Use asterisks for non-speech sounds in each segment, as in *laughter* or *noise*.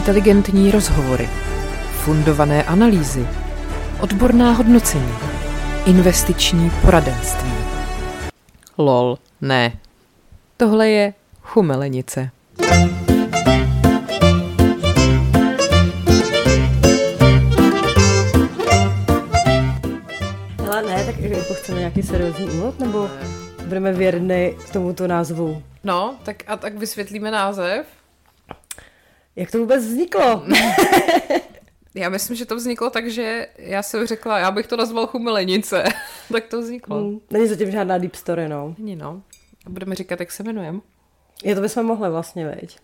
Inteligentní rozhovory, fundované analýzy, odborná hodnocení, investiční poradenství. Lol, ne. Tohle je chumelenice. Hele, ne, tak jako chceme nějaký seriózní úvod, nebo budeme věrny k tomuto názvu? No, tak a tak vysvětlíme název. Jak to vůbec vzniklo? *laughs* Já myslím, že to vzniklo tak, že já jsem řekla, já bych to nazval chumelenice. *laughs* tak to vzniklo. Hmm, Není zatím žádná deep story, no. Není no. A budeme říkat, jak se jmenujeme. Je to bychom mohli vlastně, veď.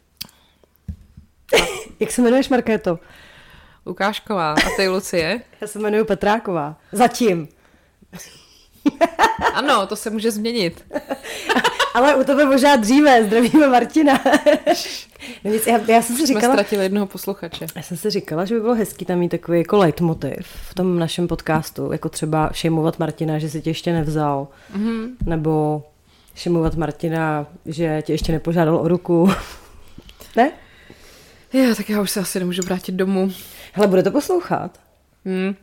Jak se jmenuješ, Markéto? Lukášková a ty Lucie. *laughs* Já se jmenuji Petráková. Zatím. *laughs* Ano, to se může změnit. *laughs* Ale u tebe možná dříve. Zdravíme Martina. *laughs* no nic, já, já jsem si Jsme říkala... ztratili jednoho posluchače. Já jsem si říkala, že by bylo hezký tam mít takový jako leitmotiv v tom našem podcastu, jako třeba šejmovat Martina, že si tě ještě nevzal, mm-hmm. nebo šejmovat Martina, že tě ještě nepožádal o ruku. ne? Jo, tak já už se asi nemůžu vrátit domů. Hele, bude to poslouchat? Hmm.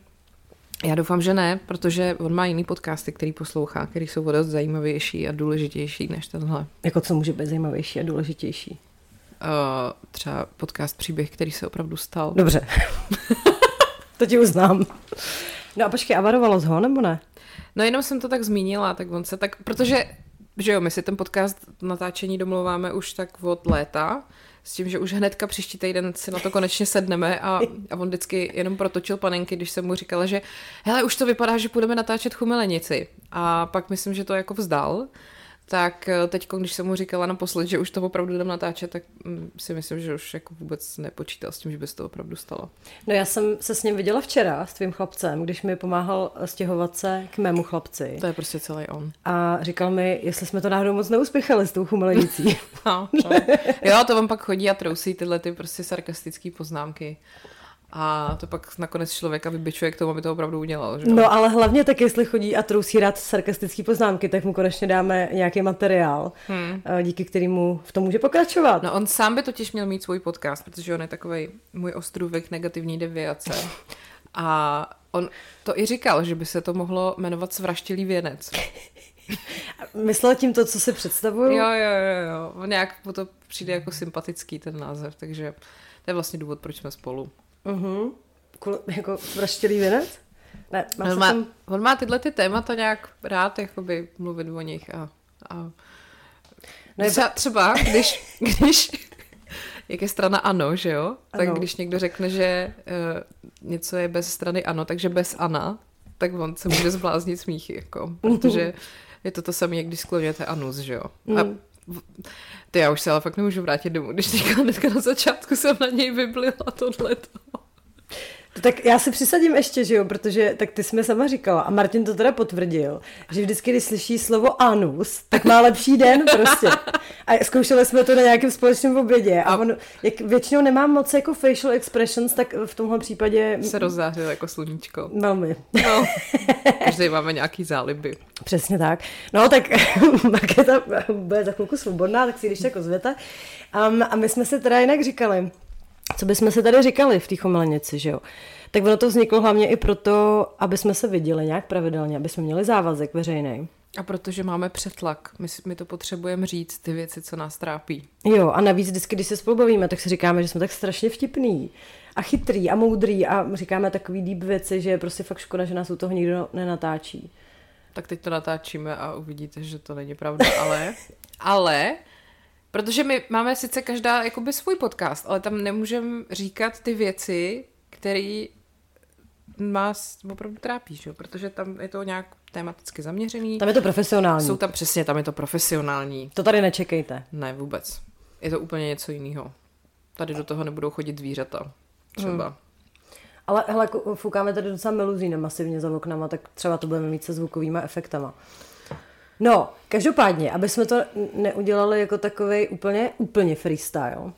Já doufám, že ne, protože on má jiný podcasty, který poslouchá, který jsou dost zajímavější a důležitější než tenhle. Jako co může být zajímavější a důležitější? Uh, třeba podcast Příběh, který se opravdu stal. Dobře. *laughs* to ti uznám. No a počkej, a varovalo z ho, nebo ne? No jenom jsem to tak zmínila, tak on se tak, protože, že jo, my si ten podcast natáčení domluváme už tak od léta, s tím, že už hnedka příští týden si na to konečně sedneme a, a on vždycky jenom protočil panenky, když jsem mu říkala, že hele, už to vypadá, že půjdeme natáčet chumelenici. A pak myslím, že to jako vzdal. Tak teď, když jsem mu říkala naposled, že už to opravdu jdem natáčet, tak mm, si myslím, že už jako vůbec nepočítal s tím, že by se to opravdu stalo. No já jsem se s ním viděla včera, s tvým chlapcem, když mi pomáhal stěhovat se k mému chlapci. To je prostě celý on. A říkal mi, jestli jsme to náhodou moc neuspěchali s tou chumelenicí. *laughs* no, no. Jo, to vám pak chodí a trousí tyhle ty prostě sarkastické poznámky. A to pak nakonec člověka vybičuje k tomu, aby to opravdu udělal. Že? No ale hlavně tak, jestli chodí a trousí rád sarkastický poznámky, tak mu konečně dáme nějaký materiál, hmm. díky kterému v tom může pokračovat. No on sám by totiž měl mít svůj podcast, protože on je takový můj ostrůvek negativní deviace. *laughs* A on to i říkal, že by se to mohlo jmenovat Svraštilý věnec. *laughs* Myslel tím to, co si představuju? Jo, jo, jo, jo. On nějak mu to přijde jako sympatický ten název, takže to je vlastně důvod, proč jsme spolu. Uh-huh. Kul, *laughs* jako vraštělý věnec? Ne, má on, má, tam... on má tyhle ty témata nějak rád jakoby mluvit o nich a, a... No třeba, třeba, když, *laughs* když jak je strana ano, že jo? Tak ano. když někdo řekne, že uh, něco je bez strany ano, takže bez Ana, tak on se může zbláznit smíchy, jako, protože je to to samé, jak když skloněte anus, že jo? A Mm. Ty já už se ale fakt nemůžu vrátit domů, když teďka hnedka na začátku jsem na něj vyblila tohleto. Tak já si přisadím ještě, že jo, protože tak ty jsi mi sama říkala a Martin to teda potvrdil, že vždycky, když slyší slovo anus, tak má lepší den prostě. A zkoušeli jsme to na nějakém společném obědě a on, jak většinou nemám moc jako facial expressions, tak v tomhle případě... Se rozzářil jako sluníčko. Velmi. No, každý máme nějaký záliby. Přesně tak. No tak *laughs* Markéta bude za chvilku svobodná, tak si když tak ozvěte. Um, a my jsme se teda jinak říkali, co bychom se tady říkali v té chomelenici, že jo? Tak ono to vzniklo hlavně i proto, aby jsme se viděli nějak pravidelně, aby jsme měli závazek veřejný. A protože máme přetlak, my, my to potřebujeme říct, ty věci, co nás trápí. Jo, a navíc vždycky, když se spolu bavíme, tak si říkáme, že jsme tak strašně vtipný a chytrý a moudrý a říkáme takový deep věci, že je prostě fakt škoda, že nás u toho nikdo nenatáčí. Tak teď to natáčíme a uvidíte, že to není pravda, ale, *laughs* ale, protože my máme sice každá jakoby svůj podcast, ale tam nemůžeme říkat ty věci, které nás opravdu trápí, že? protože tam je to nějak tematicky zaměřený. Tam je to profesionální. Jsou tam přesně, tam je to profesionální. To tady nečekejte. Ne, vůbec. Je to úplně něco jiného. Tady do toho nebudou chodit zvířata. Třeba. Hmm. Ale hele, foukáme tady docela meluzínem masivně za oknama, tak třeba to budeme mít se zvukovýma efektama. No, každopádně, aby jsme to neudělali jako takový úplně, úplně freestyle,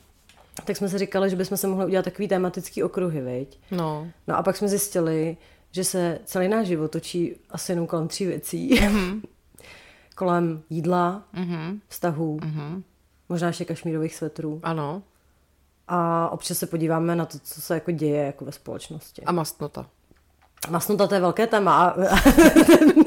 tak jsme si říkali, že bychom se mohli udělat takový tematický okruhy, viď? No. No a pak jsme zjistili, že se celý náš život točí asi jenom kolem tří věcí. Mm-hmm. *laughs* kolem jídla, mm-hmm. vztahů, mm-hmm. možná ještě kašmírových svetrů. Ano. a občas se podíváme na to, co se jako děje jako ve společnosti. A mastnota. Mastnota to je velké téma. A, *laughs*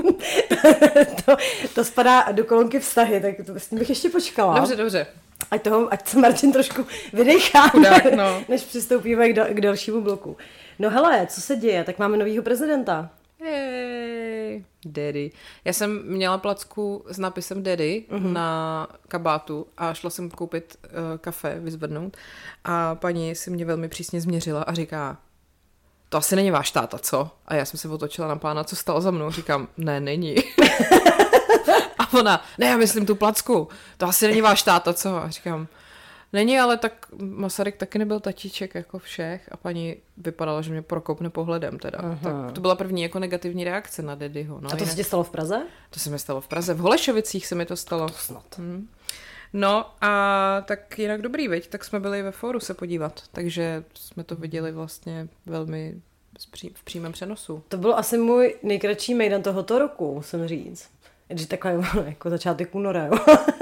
*laughs* *laughs* to, to spadá do kolonky vztahy, tak to, s tím bych ještě počkala. Dobře, dobře. Ať, toho, ať se Martin trošku vydechá, Chudák, *laughs* no. než přistoupíme k, do, k dalšímu bloku. No hele, co se děje? Tak máme novýho prezidenta. Hey, daddy. Já jsem měla placku s nápisem Daddy mm-hmm. na kabátu a šla jsem koupit uh, kafe, vyzvednout a paní si mě velmi přísně změřila a říká, to asi není váš táta, co? A já jsem se otočila na pána, co stalo za mnou. Říkám, ne, není. *laughs* a ona, ne, já myslím tu placku. To asi není váš táta, co? A říkám, není, ale tak Masaryk taky nebyl tatíček jako všech a paní vypadala, že mě prokopne pohledem teda. Aha. Tak to byla první jako negativní reakce na Daddyho. No, A to se ti stalo v Praze? to se mi stalo v Praze. V Holešovicích se mi to stalo. Snad. Hm. No a tak jinak dobrý, veď? Tak jsme byli ve fóru se podívat, takže jsme to viděli vlastně velmi v přímém přenosu. To byl asi můj nejkratší mejdan tohoto roku, musím říct. Když takhle *laughs* jako začátek února, jo.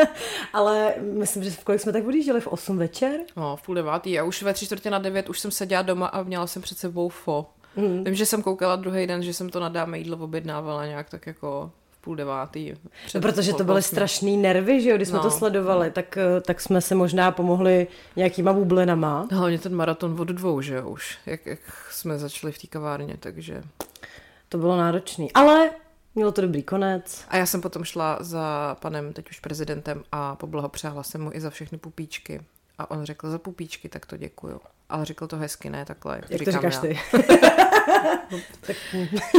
*laughs* Ale myslím, že v kolik jsme tak odjížděli? V 8 večer? No, v půl devátý a už ve tři čtvrtě na devět už jsem seděla doma a měla jsem před sebou fo. Mm. Vím, že jsem koukala druhý den, že jsem to nadáme jídlo objednávala nějak tak jako půl devátý. No, protože to byly osmi. strašný nervy, že jo, když jsme No. to sledovali, tak, eh, tak jsme se možná pomohli nějakýma bublinama. Hlavně ten maraton od dvou, že jo, už, jak, jak jsme začali v té kavárně, takže... To bylo náročný. Ale mělo to dobrý konec. A já jsem potom šla za panem, teď už prezidentem, a poblahopřála jsem mu i za všechny pupíčky. A on řekl, za pupíčky, tak to děkuju. Ale řekl to hezky, ne takhle, jak, Jak to říkám říkáš já. ty? *laughs*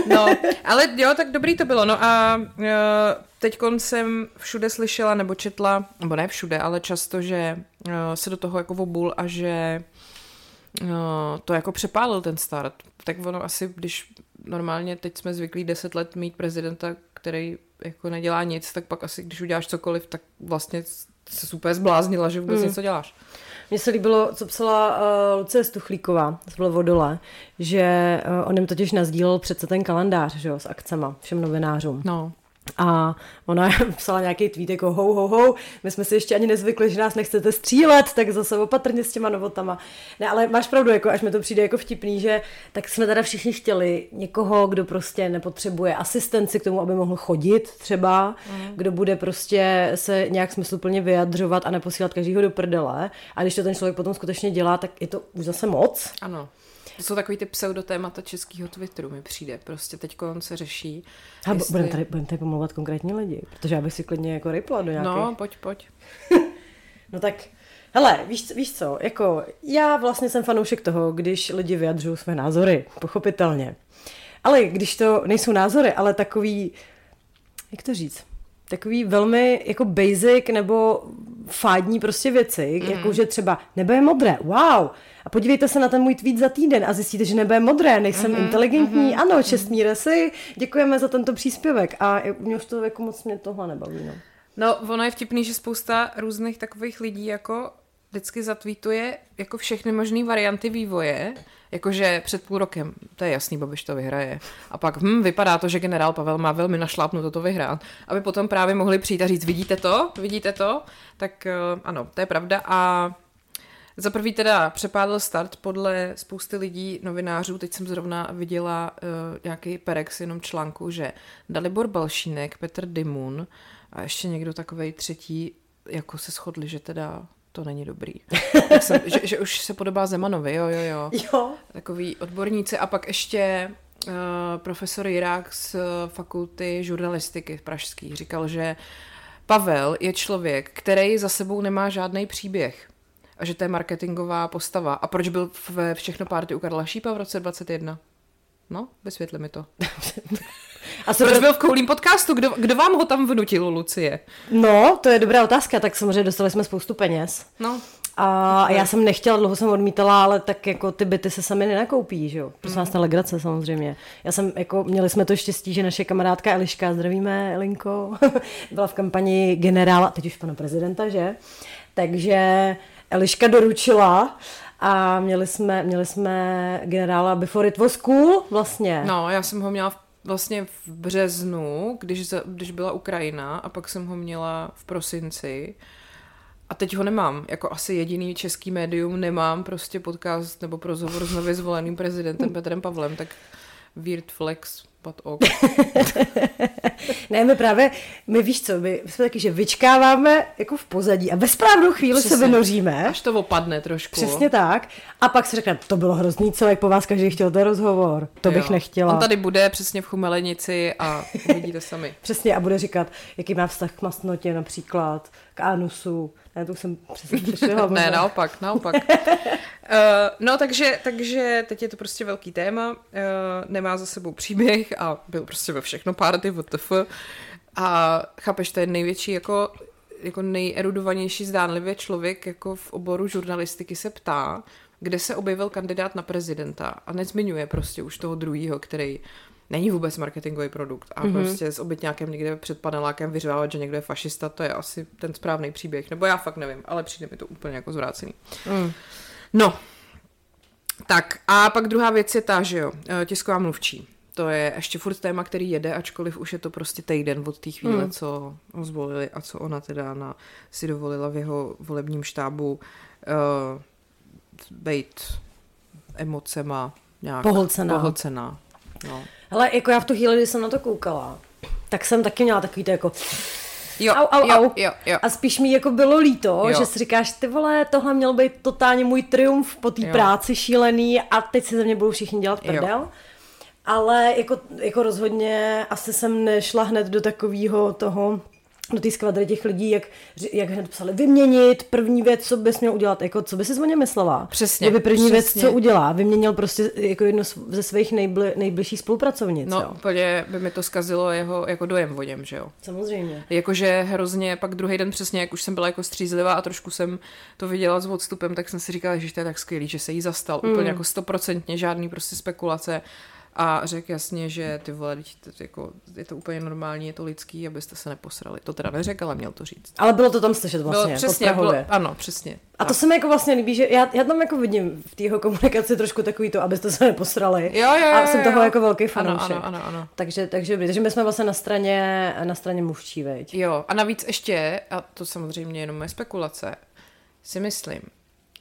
No, ale jo, tak dobrý to bylo. No a teď jsem všude slyšela nebo četla, nebo ne všude, ale často, že uh, se do toho jako obul a že uh, to jako přepálil ten start. Tak ono asi, když normálně teď jsme zvyklí 10 let mít prezidenta, který jako nedělá nic, tak pak asi, když uděláš cokoliv, tak vlastně se super zbláznila, že vůbec Mm. něco děláš. Mně se líbilo, co psala uh, Lucie Stuchlíková, to bylo Vodole, že uh, on jim totiž nazdílel přece ten kalendář, že jo, s akcema všem novinářům. No. A ona *laughs* psala nějaký tweet jako ho, ho, ho, my jsme si ještě ani nezvykli, že nás nechcete střílet, tak zase opatrně s těma novotama. Ne, ale máš pravdu, jako až mi to přijde jako vtipný, že tak jsme teda všichni chtěli někoho, kdo prostě nepotřebuje asistenci k tomu, aby mohl chodit třeba, mm. kdo bude prostě se nějak smysluplně vyjadřovat a neposílat každýho do prdele. A když to ten člověk potom skutečně dělá, tak je to už zase moc. Ano. To jsou takový ty pseudotémata českého Twitteru, mi přijde. Prostě teď se řeší. A jestli- budeme tady, budem tady pomlouvat konkrétní lidi, protože já bych si klidně jako rypla do nějakých... No, pojď, pojď. *laughs* No tak, hele, víš, víš co, jako já vlastně jsem fanoušek toho, když lidi vyjadřují své názory, pochopitelně. Ale když to nejsou názory, ale takový, jak to říct, takový velmi jako basic nebo fádní prostě věci, mm. jako že třeba nebe je modré, wow, a podívejte se na ten můj tweet za týden a zjistíte, že nebe je modré, nejsem mm. inteligentní, mm. ano, čestní resy, děkujeme za tento příspěvek a mě už to jako moc mě tohle nebaví, no. No, ono je vtipný, že spousta různých takových lidí jako vždycky zatweetuje jako všechny možné varianty vývoje, jakože před půl rokem, to je jasný, Babiš to vyhraje. A pak, hm, vypadá to, že generál Pavel má velmi našlápnuto to vyhrát. Aby potom právě mohli přijít a říct, vidíte to, vidíte to, tak eh, ano, to je pravda. A za prvý teda přepádl start podle spousty lidí, novinářů. Teď jsem zrovna viděla uh, nějaký perex jenom článku, že Dalibor Balšínek, Petr Dimun a ještě někdo takovej třetí jako se shodli, že teda to není dobrý. *laughs* Tak jsem, že, že už se podobá Zemanovi, jo, jo, jo. Jo. Takový odborníci a pak ještě uh, profesor Jirák z uh, fakulty žurnalistiky pražský říkal, že Pavel je člověk, který za sebou nemá žádný příběh a že to je marketingová postava. A proč byl ve Všechno párty u Karla Šípa v roce 21? No, vysvětli mi to. *laughs* A co Proč byl v koulím podcastu? Kdo, kdo vám ho tam vnutil, Lucie? No, to je dobrá otázka, tak samozřejmě dostali jsme spoustu peněz. No, A já jsem nechtěla, dlouho jsem odmítala, ale tak jako ty byty se sami nenakoupí, že jo? Prosím vás, ta legrace samozřejmě. Já jsem, jako, měli jsme to štěstí, že naše kamarádka Eliška, zdravíme Elinko, *laughs* byla v kampani generála, teď už pana prezidenta, že? Takže Eliška doručila a měli jsme, měli jsme generála Before it was cool vlastně. no, já jsem ho měla v, vlastně v březnu, když, za, když byla Ukrajina a pak jsem ho měla v prosinci. a teď ho nemám. Jako asi jediný český médium nemám prostě podcast nebo rozhovor s nově zvoleným prezidentem Petrem Pavlem, tak Weird Flex, but ok. *laughs* ne, my právě, my víš co, my jsme taky, že vyčkáváme jako v pozadí a ve správnou chvíli Přesně. se vynoříme. Až to opadne trošku. Přesně tak. A pak se řekne, to bylo hrozný, co, jak po vás každý chtěl ten rozhovor. To jo. bych nechtěla. On tady bude přesně v Chumelenici a uvidíte sami. *laughs* přesně a bude říkat, jaký má vztah k masnotě například, k anusu. Ne, to jsem přesně Ne, naopak, naopak. uh, *laughs* no, takže, takže teď je to prostě velký téma. Uh, nemá za sebou příběh a byl prostě ve všechno party, WTF. A chápeš, to je největší jako jako nejerudovanější zdánlivě člověk jako v oboru žurnalistiky se ptá, kde se objevil kandidát na prezidenta a nezmiňuje prostě už toho druhého, který není vůbec marketingový produkt a mm-hmm. prostě s obytňákem někde před panelákem vyřvávat, že někdo je fašista, to je asi ten správný příběh. Nebo já fakt nevím, ale přijde mi to úplně jako zvrácený. Mm. No, tak a pak druhá věc je ta, že jo, eh, tisková mluvčí. To je ještě furt téma, který jede, ačkoliv už je to prostě týden od té chvíle, mm. co ho zvolili a co ona teda na, si dovolila v jeho volebním štábu uh, být emocema nějak pohlcená. pohlcená. No. Ale jako já v tu chvíli, kdy jsem na to koukala, tak jsem taky měla takový to jako... Jo, au, au, jo, au. Jo, jo. A spíš mi jako bylo líto, jo. že si říkáš, ty vole, tohle měl být totálně můj triumf po té práci šílený a teď si ze mě budou všichni dělat prdel. Jo. Ale jako, jako rozhodně asi jsem nešla hned do takového toho do té skvadry těch lidí, jak, jak hned psali vyměnit, první věc, co bys měl udělat, jako co by si o něm myslela. Přesně. Kdyby první přesně. věc, co udělá, vyměnil prostě jako jedno ze svých nejbli, nejbližších spolupracovnic. No, jo. úplně by mi to zkazilo jeho jako dojem o něm, že jo. Samozřejmě. Jakože hrozně, pak druhý den přesně, jak už jsem byla jako střízlivá a trošku jsem to viděla s odstupem, tak jsem si říkala, že to je tak skvělý, že se jí zastal. Mm. Úplně jako stoprocentně, žádný prostě spekulace a řekl jasně, že ty vole, jako, je to úplně normální, je to lidský, abyste se neposrali. To teda neřekl, ale měl to říct. Ale bylo to tam slyšet vlastně, bylo, přesně, bylo, ano, přesně. A to se mi jako vlastně líbí, že já, já tam jako vidím v té jeho komunikaci trošku takový to, abyste se neposrali. Jo, jo, jo, a jsem toho jo. jako velký fanoušek. Ano, ano, ano, ano. Takže, takže, takže my jsme vlastně na straně, na straně mluvčí, veď. Jo, a navíc ještě, a to samozřejmě jenom moje spekulace, si myslím,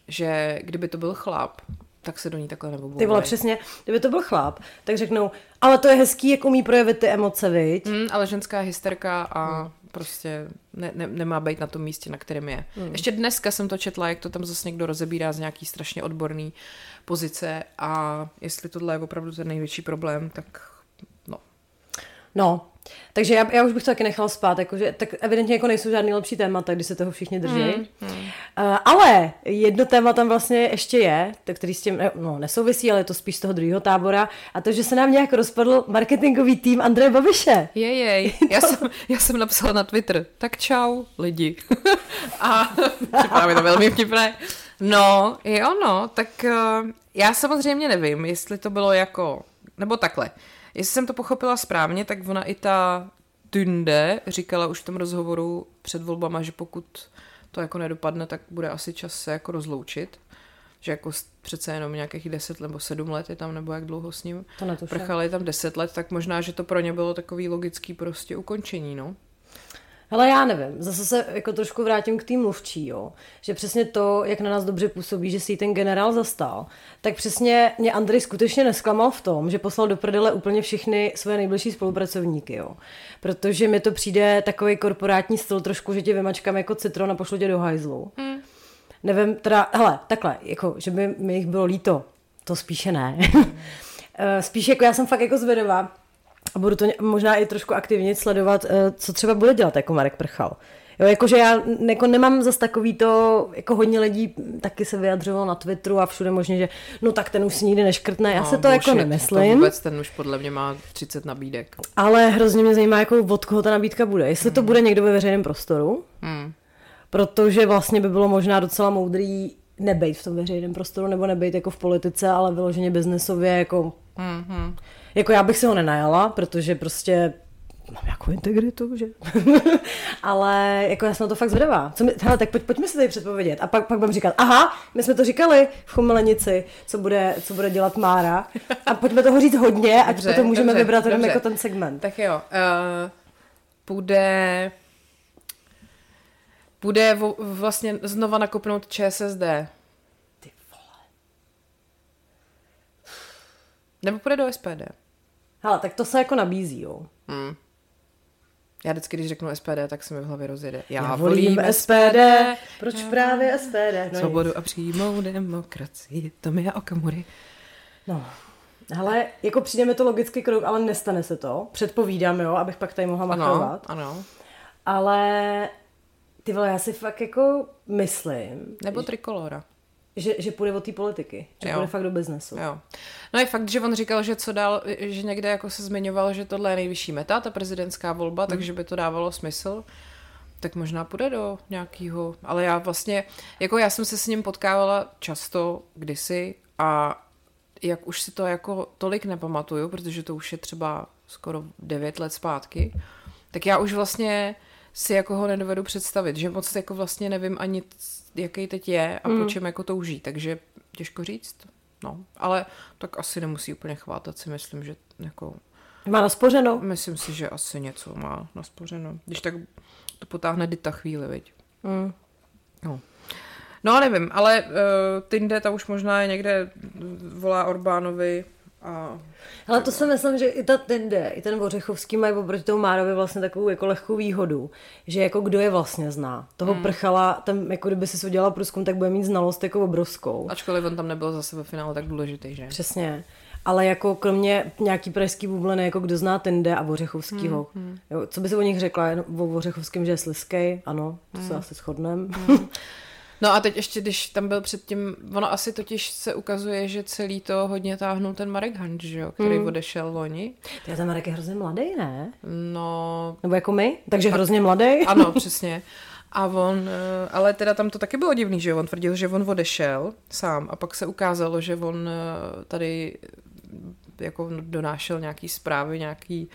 že kdyby to byl chlap, tak se do ní takhle nebo Ty vole, přesně, kdyby to byl chlap, tak řeknou, ale to je hezký, jak umí projevit ty emoce, viď? Mm, ale ženská hysterka a mm. prostě ne, ne, nemá být na tom místě, na kterém je. Mm. Ještě dneska jsem to četla, jak to tam zase někdo rozebírá z nějaký strašně odborný pozice a jestli tohle je opravdu ten největší problém, tak no. No, takže já, já už bych to taky nechala spát, jakože, tak evidentně jako nejsou žádný lepší témata, když se toho všichni drží. Hmm, hmm. Uh, ale jedno téma tam vlastně ještě je, který s tím no, nesouvisí, ale je to spíš z toho druhého tábora, a to, že se nám nějak rozpadl marketingový tým Andreje Babiše. Jej, jej. *laughs* Já, jsem, já jsem napsala na Twitter, tak čau lidi. *laughs* a *laughs* mi to velmi vtipné. No, jo no, tak uh, já samozřejmě nevím, jestli to bylo jako, nebo takhle. Jestli jsem to pochopila správně, tak ona i ta Tunde říkala už v tom rozhovoru před volbama, že pokud to jako nedopadne, tak bude asi čas se jako rozloučit. Že jako přece jenom nějakých deset nebo sedm let je tam, nebo jak dlouho s ním to prchali tam deset let, tak možná, že to pro ně bylo takový logický prostě ukončení, no. Hele, já nevím, zase se jako trošku vrátím k tým mluvčí, jo. Že přesně to, jak na nás dobře působí, že si ten generál zastal, tak přesně mě Andrej skutečně nesklamal v tom, že poslal do prdele úplně všechny své nejbližší spolupracovníky, jo. Protože mi to přijde takový korporátní styl trošku, že tě vymačkám jako citron a pošlu tě do hajzlu. Hmm. Nevím, teda, hele, takhle, jako, že by mi jich bylo líto, to spíše ne. Hmm. *laughs* spíš jako já jsem fakt jako zvedová, a budu to možná i trošku aktivně sledovat, eh, co třeba bude dělat jako Marek Prchal. Jo, jakože já jako nemám zas takový to, jako hodně lidí taky se vyjadřovalo na Twitteru a všude možně, že no tak ten už si nikdy neškrtne, já no, se to jako nemyslím. To vůbec ten už podle mě má 30 nabídek. Ale hrozně mě zajímá, jako od koho ta nabídka bude. Jestli hmm. to bude někdo ve veřejném prostoru, hmm. protože vlastně by bylo možná docela moudrý nebejt v tom veřejném prostoru, nebo nebejt jako v politice, ale vyloženě biznesově jako... Hmm, hmm jako já bych se ho nenajala, protože prostě mám nějakou integritu, že? *laughs* Ale jako já jsem na to fakt zvedavá. Co mi, hele, tak pojď, pojďme si tady předpovědět. A pak, pak budeme říkat, aha, my jsme to říkali v Chumelenici, co bude, co bude dělat Mára. A pojďme toho říct hodně, ať dobře, potom můžeme dobře, vybrat jenom jako ten segment. Tak jo, uh, bude... bude vlastně znova nakopnout ČSSD. Ty vole. Nebo půjde do SPD. Hele, tak to se jako nabízí, jo. Hmm. Já vždycky, když řeknu SPD, tak se mi v hlavě rozjede. Já, Já volím SPD, proč právě SPD? No Svobodu a přímou demokracii, to mi je Okamury. No, hele, jako přijde mi to logický krok, ale nestane se to. Předpovídám, jo, abych pak tady mohla Ano, machrovat. ano. Ale ty vole, já si fakt jako myslím, Nebo trikolora. Že, že půjde od té politiky. Že Jo. půjde fakt do biznesu. Jo. No je fakt, že on říkal, že co dál, že někde jako se zmiňoval, že tohle je nejvyšší meta, ta prezidentská volba, Hmm. takže by to dávalo smysl. Tak možná půjde do nějakého, ale já vlastně, jako já jsem se s ním potkávala často kdysi a jak už si to jako tolik nepamatuju, protože to už je třeba skoro 9 let zpátky, tak já už vlastně si jako ho nedovedu představit, že moc jako vlastně nevím ani, jaký teď je a po čem jako touží, takže těžko říct. No, ale tak asi nemusí úplně chvátat si, myslím, že jako, Má naspořeno? myslím si, že asi něco má naspořeno. Když tak to potáhne Dita chvíli, viď. Mm. No. No, nevím, ale uh, Tinde ta už možná je někde volá Orbánovi a Ale to si myslím, že i ta Tinde, i ten Ořechovský mají oproti tomu Márovi vlastně takovou jako lehkou výhodu, že jako kdo je vlastně zná. Toho Hmm. prchala, ten, jako kdyby si udělala průzkum, tak bude mít znalost jako obrovskou. ačkoliv on tam nebyl zase ve finále tak důležitý, že? Přesně. Ale jako kromě nějaký pražský bubliny, jako kdo zná Tinde a Ořechovskýho. Hmm, Jo, co by se o nich řekla? O Ořechovském, že je sliskej? Ano, to se asi shodneme. *laughs* No a teď ještě, když tam byl předtím, ono asi totiž se ukazuje, že celý to hodně táhnul ten Marek Hanč, že jo, který odešel loni. Ty ten Marek je hrozně mladý, ne? No, Nebo jako my? Takže hrozně mladý? *laughs* ano, *laughs* přesně. A on, eh, ale teda tam to taky bylo divný, že on tvrdil, že on odešel sám a pak se ukázalo, že on eh, tady eh, jako donášel nějaký zprávy, nějaký,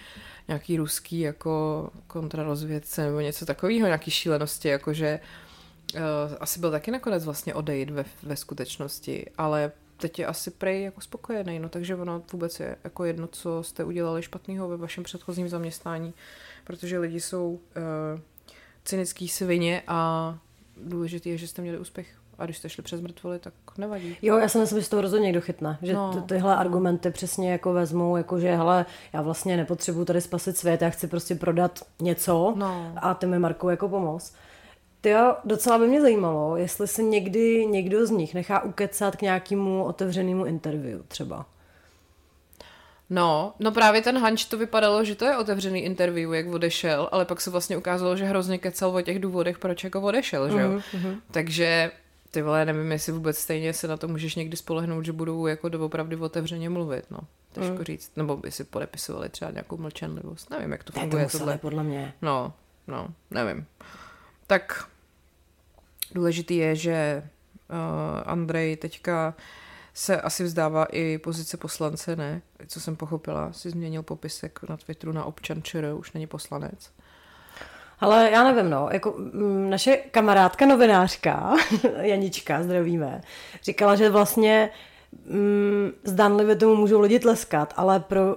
nějaký ruský jako kontrarozvědce nebo něco takového, nějaký šílenosti, jakože uh, asi byl taky nakonec vlastně odejít ve, ve skutečnosti, ale teď je asi prej jako spokojený, no takže ono vůbec je jako jedno, co jste udělali špatného ve vašem předchozím zaměstnání, protože lidi jsou uh, cynický svině a důležité je, že jste měli úspěch. A když jste šli přes mrtvoly, tak nevadí. Jo, já si myslím, že to rozhodně někdo chytne. Že No. tyhle argumenty přesně jako vezmou, jako že hele, já vlastně nepotřebuji tady spasit svět, já chci prostě prodat něco No. a ty mi Marku jako pomoct. Ty jo, docela by mě zajímalo, jestli se někdy někdo z nich nechá ukecat k nějakému otevřenému interview třeba. No, no právě ten Hanč to vypadalo, že to je otevřený interview, jak odešel, ale pak se vlastně ukázalo, že hrozně kecal o těch důvodech, proč jako odešel, že jo? Mm-hmm. Takže ty vole, nevím, jestli vůbec stejně se na to můžeš někdy spolehnout, že budou jako doopravdy otevřeně mluvit, no. Těžko mm. říct. Nebo by si podepisovali třeba nějakou mlčenlivost. Nevím, jak to Ne, to funguje museli, tohle. podle mě. No, no, nevím. Tak důležitý je, že uh, Andrej teďka se asi vzdává i pozice poslance, ne? Co jsem pochopila, si změnil popisek na Twitteru na občan ČR, už není poslanec. Ale já nevím, no, jako mm, naše kamarádka novinářka, *laughs* Janička, zdravíme, říkala, že vlastně mm, zdánlivě tomu můžou lidi tleskat, ale pro,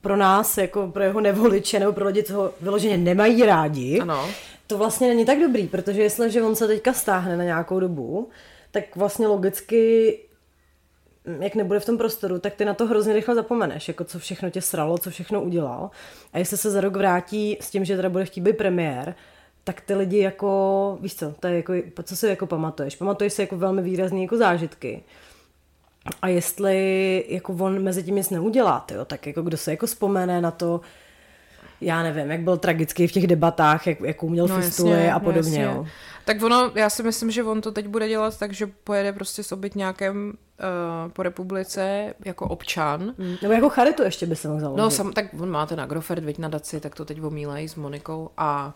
pro nás, jako pro jeho nevoliče, nebo pro lidi, co ho vyloženě nemají rádi, Ano. To vlastně není tak dobrý, protože jestliže on se teďka stáhne na nějakou dobu, tak vlastně logicky mm, jak nebude v tom prostoru, tak ty na to hrozně rychle zapomeneš, jako co všechno tě sralo, co všechno udělal. A jestli se za rok vrátí s tím, že teda bude chtít být premiér, tak ty lidi jako, víš co, to je jako, co si jako pamatuješ? Pamatuješ si jako velmi výrazný jako zážitky. A jestli jako on mezi tím nic neudělá, tyjo, tak jako kdo se jako vzpomene na to, já nevím, jak byl tragický v těch debatách, jak, jak uměl no, fistuly a podobně. jasně. Jo. Tak ono, já si myslím, že on to teď bude dělat tak, že pojede prostě s obytňákem uh, po republice jako občan. Nebo jako charitu ještě by se mohl založit. No, sam, tak on má ten Agrofert, veď na daci, tak to teď omílají s Monikou a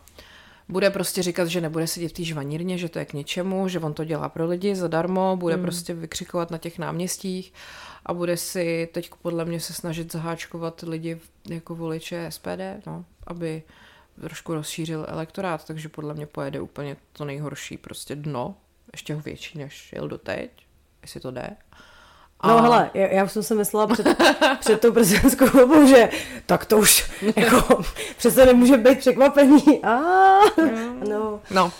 bude prostě říkat, že nebude sedět v té žvanírně, že to je k ničemu, že on to dělá pro lidi zadarmo, bude hmm. prostě vykřikovat na těch náměstích a bude si teď podle mě se snažit zaháčkovat lidi jako voliče SPD, no, aby trošku rozšířil elektorát, takže podle mě pojede úplně to nejhorší, prostě dno, ještě větší, než jel doteď, jestli to jde. No hele, já, já už jsem si myslela před, *laughs* před tou prezidentskou volbou, že tak to už *laughs* jako *laughs* přece nemůže být překvapení. A, no. No,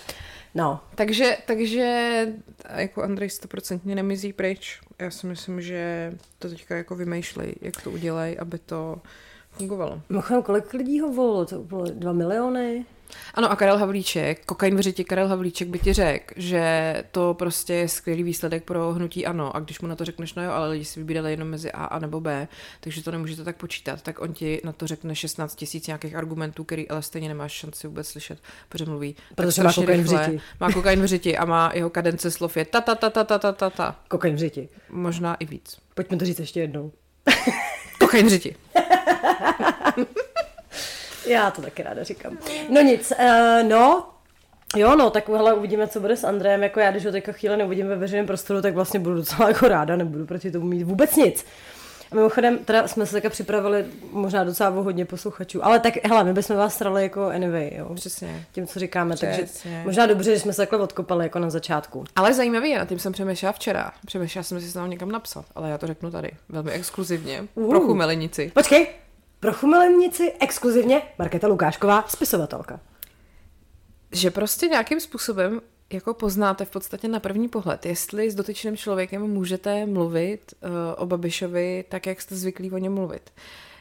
No. Takže, takže jako Andrej stoprocentně nemizí pryč. Já si myslím, že to teďka jako vymýšlej, jak to udělají, aby to fungovalo. Mimochodem, kolik lidí ho volilo? To bylo dva miliony? Ano a Karel Havlíček, kokain v řiti Karel Havlíček by ti řekl, že to prostě je skvělý výsledek pro hnutí ano a když mu na to řekneš, no jo, ale lidi si vybírali jenom mezi A a nebo B, takže to nemůžete tak počítat, tak on ti na to řekne 16 tisíc nějakých argumentů, který ale stejně nemáš šanci vůbec slyšet, protože mluví Protože má kokain v řiti. Má kokain v řiti a má jeho kadence slov je ta ta ta ta ta ta ta ta. Kokain v řiti. Možná i víc. Pojďme to říct ještě jednou. Kokain v řiti. *laughs* *laughs* Já to taky ráda říkám. No nic, uh, no, Jo, no, tak hele, uvidíme, co bude s Andrejem. Jako já, když ho teďka chvíli neuvidím ve veřejném prostoru, tak vlastně budu docela jako ráda, nebudu proti tomu mít vůbec nic. Mimochodem, teda jsme se také připravili možná docela o hodně posluchačů, ale tak hele, my bychom vás strali jako anyway, jo. Přesně. Tím, co říkáme, Přesně. takže možná dobře, že jsme se takhle odkopali jako na začátku. Ale zajímavý je, na tím jsem přemýšlela včera. Přemýšlela jsem si to někam napsat, ale já to řeknu tady, velmi exkluzivně, Uh. pro chumelenici. Počkej, pro chumelenici exkluzivně Markéta Lukášková, spisovatelka. Že prostě nějakým způsobem jako poznáte v podstatě na první pohled, jestli s dotyčným člověkem můžete mluvit uh, o Babišovi tak, jak jste zvyklí o něm mluvit.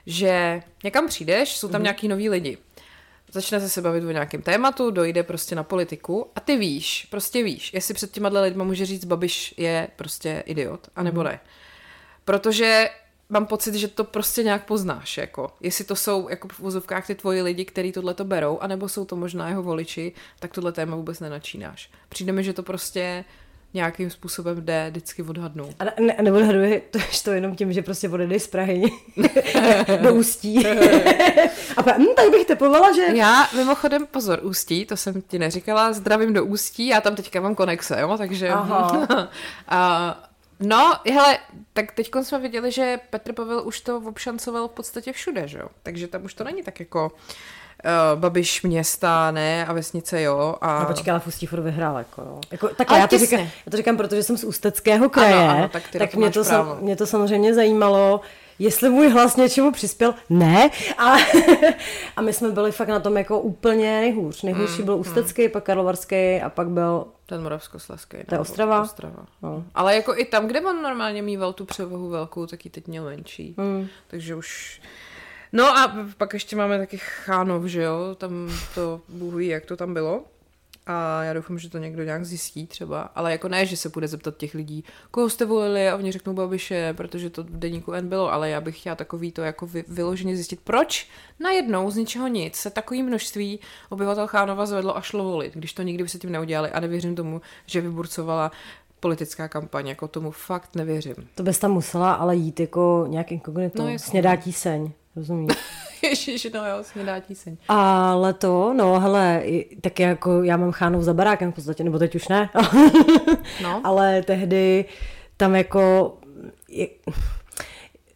Že někam přijdeš, jsou tam mm. nějaký noví lidi. Začnete se bavit o nějakém tématu, dojde prostě na politiku a ty víš, prostě víš, jestli před těma lidma může říct, Babiš je prostě idiot, anebo mm. ne. Protože mám pocit, že to prostě nějak poznáš, jako jestli to jsou jako v úzovkách ty tvoji lidi, kteří tohle to berou, anebo jsou to možná jeho voliči, tak tohle téma vůbec nenačínáš. Přijde mi, že to prostě nějakým způsobem jde vždycky odhadnout. A ne, neodhaduje to, *laughs* to jenom tím, že prostě odejde z Prahy *laughs* do Ústí. *laughs* a pa, hm, tak bych typovala, že... Já mimochodem, pozor, Ústí, to jsem ti neříkala, zdravím do Ústí, já tam teďka mám konexe, jo, takže... Aha. a, No, hele, tak teď jsme viděli, že Petr Pavel už to obšancoval v podstatě všude, že jo? Takže tam už to není tak jako uh, Babiš města, ne, a vesnice, jo. A... No počkej, ale Fustí furt vyhrál, jako jo. Jako, tak já to, těsně. říkám, já to říkám, protože jsem z Ústeckého kraje, Ano, ano, tak tak mě to, sam, mě to samozřejmě zajímalo, jestli můj hlas něčemu přispěl. Ne. A, *laughs* a my jsme byli fakt na tom jako úplně nejhůř. Nejhůřší Mm, byl Ústecký, pak Karlovarský a pak byl Ten Moravskoslezský. To je Ostrava? Ostrava. No. Ale jako i tam, kde on normálně mýval tu převahu velkou, tak ji teď měl menší. Hmm. Takže už... No a pak ještě máme taky Chánov, že jo? Tam to Bůh ví, jak to tam bylo. A já doufám, že to někdo nějak zjistí třeba. Ale jako ne, že se bude zeptat těch lidí, koho jste volili a oni řeknou Babiše, protože to v deníku N bylo, ale já bych chtěla takový to jako vy, vyloženě zjistit, proč najednou z ničeho nic se takový množství obyvatel Chánova zvedlo a šlo volit, když to nikdy by se tím neudělali a nevěřím tomu, že vyburcovala politická kampaň, jako tomu fakt nevěřím. To bys tam musela ale jít jako nějak inkognito. No. Snědá tíseň, rozumíš? *laughs* Ježiš, no jo, snědá tíseň. Ale to, no hele, tak jako já mám Chánov za barákem v podstatě, nebo teď už ne, No. *laughs* ale tehdy tam jako, je,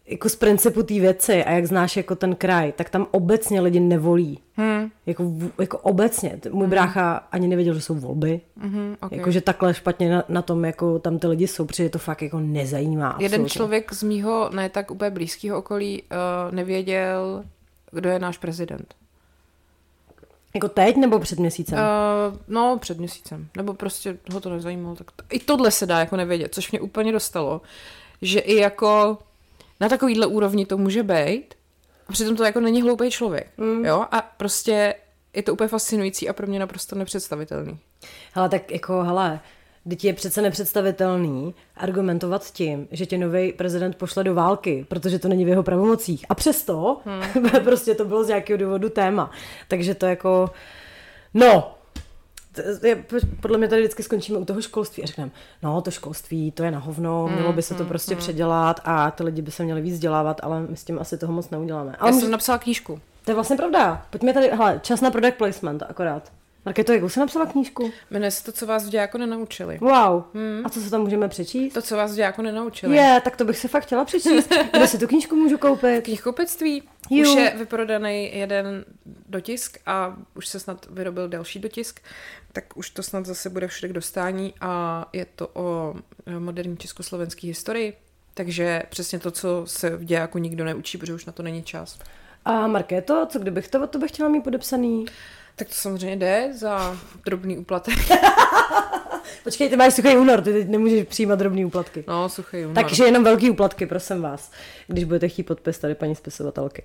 jako z principu té věci a jak znáš jako ten kraj, tak tam obecně lidi nevolí. Hmm. Jako, jako obecně. Můj brácha ani nevěděl, že jsou volby. Mhm, okay. Jakože takhle špatně na, na tom, jako tam ty lidi jsou, protože to fakt jako nezajímá. Jeden absolutně. člověk z mýho ne tak úplně blízkého okolí uh, nevěděl, kdo je náš prezident. Jako teď nebo před měsícem? Uh, no, před měsícem. Nebo prostě ho to nezajímalo. Tak to, I tohle se dá jako nevědět, což mě úplně dostalo, že i jako na takovýhle úrovni to může být a přitom to jako není hloupý člověk. Mm. Jo? A prostě je to úplně fascinující a pro mě naprosto nepředstavitelný. Hele, tak jako, hele, Teď je přece nepředstavitelný argumentovat tím, že tě nový prezident pošle do války, protože to není v jeho pravomocích. A přesto hmm. *laughs* prostě to bylo z nějakého důvodu téma. Takže to jako, no, podle mě tady vždycky skončíme u toho školství a řekneme, no to školství, to je na hovno, mělo by se to prostě předělat a ty lidi by se měli víc vzdělávat, ale my s tím asi toho moc neuděláme. Ale Já může- jsem napsala knížku. to je vlastně pravda. Pojďme tady, hele, čas na product placement akorát. Marketo, jakou jsi napsala knížku? Jmenuje se to, co vás v dějáku nenaučili. Wow. A co se tam můžeme přečíst? To, co vás v dějáku nenaučili. Je, tak to bych se fakt chtěla přečíst. Kde si tu knížku můžu koupit? Knihkupectví. Ju. Už je vyprodaný jeden dotisk a už se snad vyrobil další dotisk, tak už to snad zase bude všude k dostání a je to o eh, moderní československé historii. Takže přesně to, co se v dějáku nikdo neučí, protože už na to není čas. A Markéto, co kdybych to, to bych chtěla mít podepsaný? Tak to samozřejmě jde za drobný úplatek. *laughs* Počkej, ty máš suchý únor, ty teď nemůžeš přijímat drobný úplatky. No, suchý únor. Takže jenom velký úplatky, prosím vás, když budete chtít podpis tady paní spisovatelky.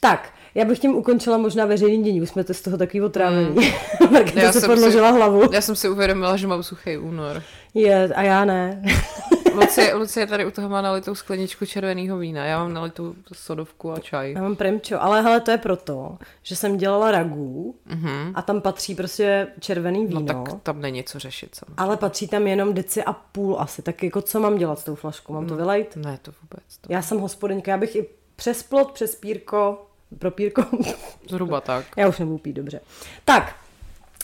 Tak, já bych tím ukončila možná veřejný dění, už jsme to z toho takový otrávení. Mm. *laughs* Markéta se podložila si- hlavu. Já jsem si uvědomila, že mám suchý únor. Je, a já ne. Lucie, Lucie tady u toho má nalitou skleničku červeného vína. Já mám nalitou sodovku a čaj. Já mám premčo, ale hele, to je proto, že jsem dělala ragu Mhm. a tam patří prostě červený víno. No tak tam není co řešit samozřejmě. Ale patří tam jenom deci a půl asi, tak jako co mám dělat s tou flaškou? Mám to vylejt? Ne, to vůbec. To Já jsem hospodyňka, já bych i přes plot, přes pírko, pro pírko, zhruba tak. já už nebudu pít dobře. Tak,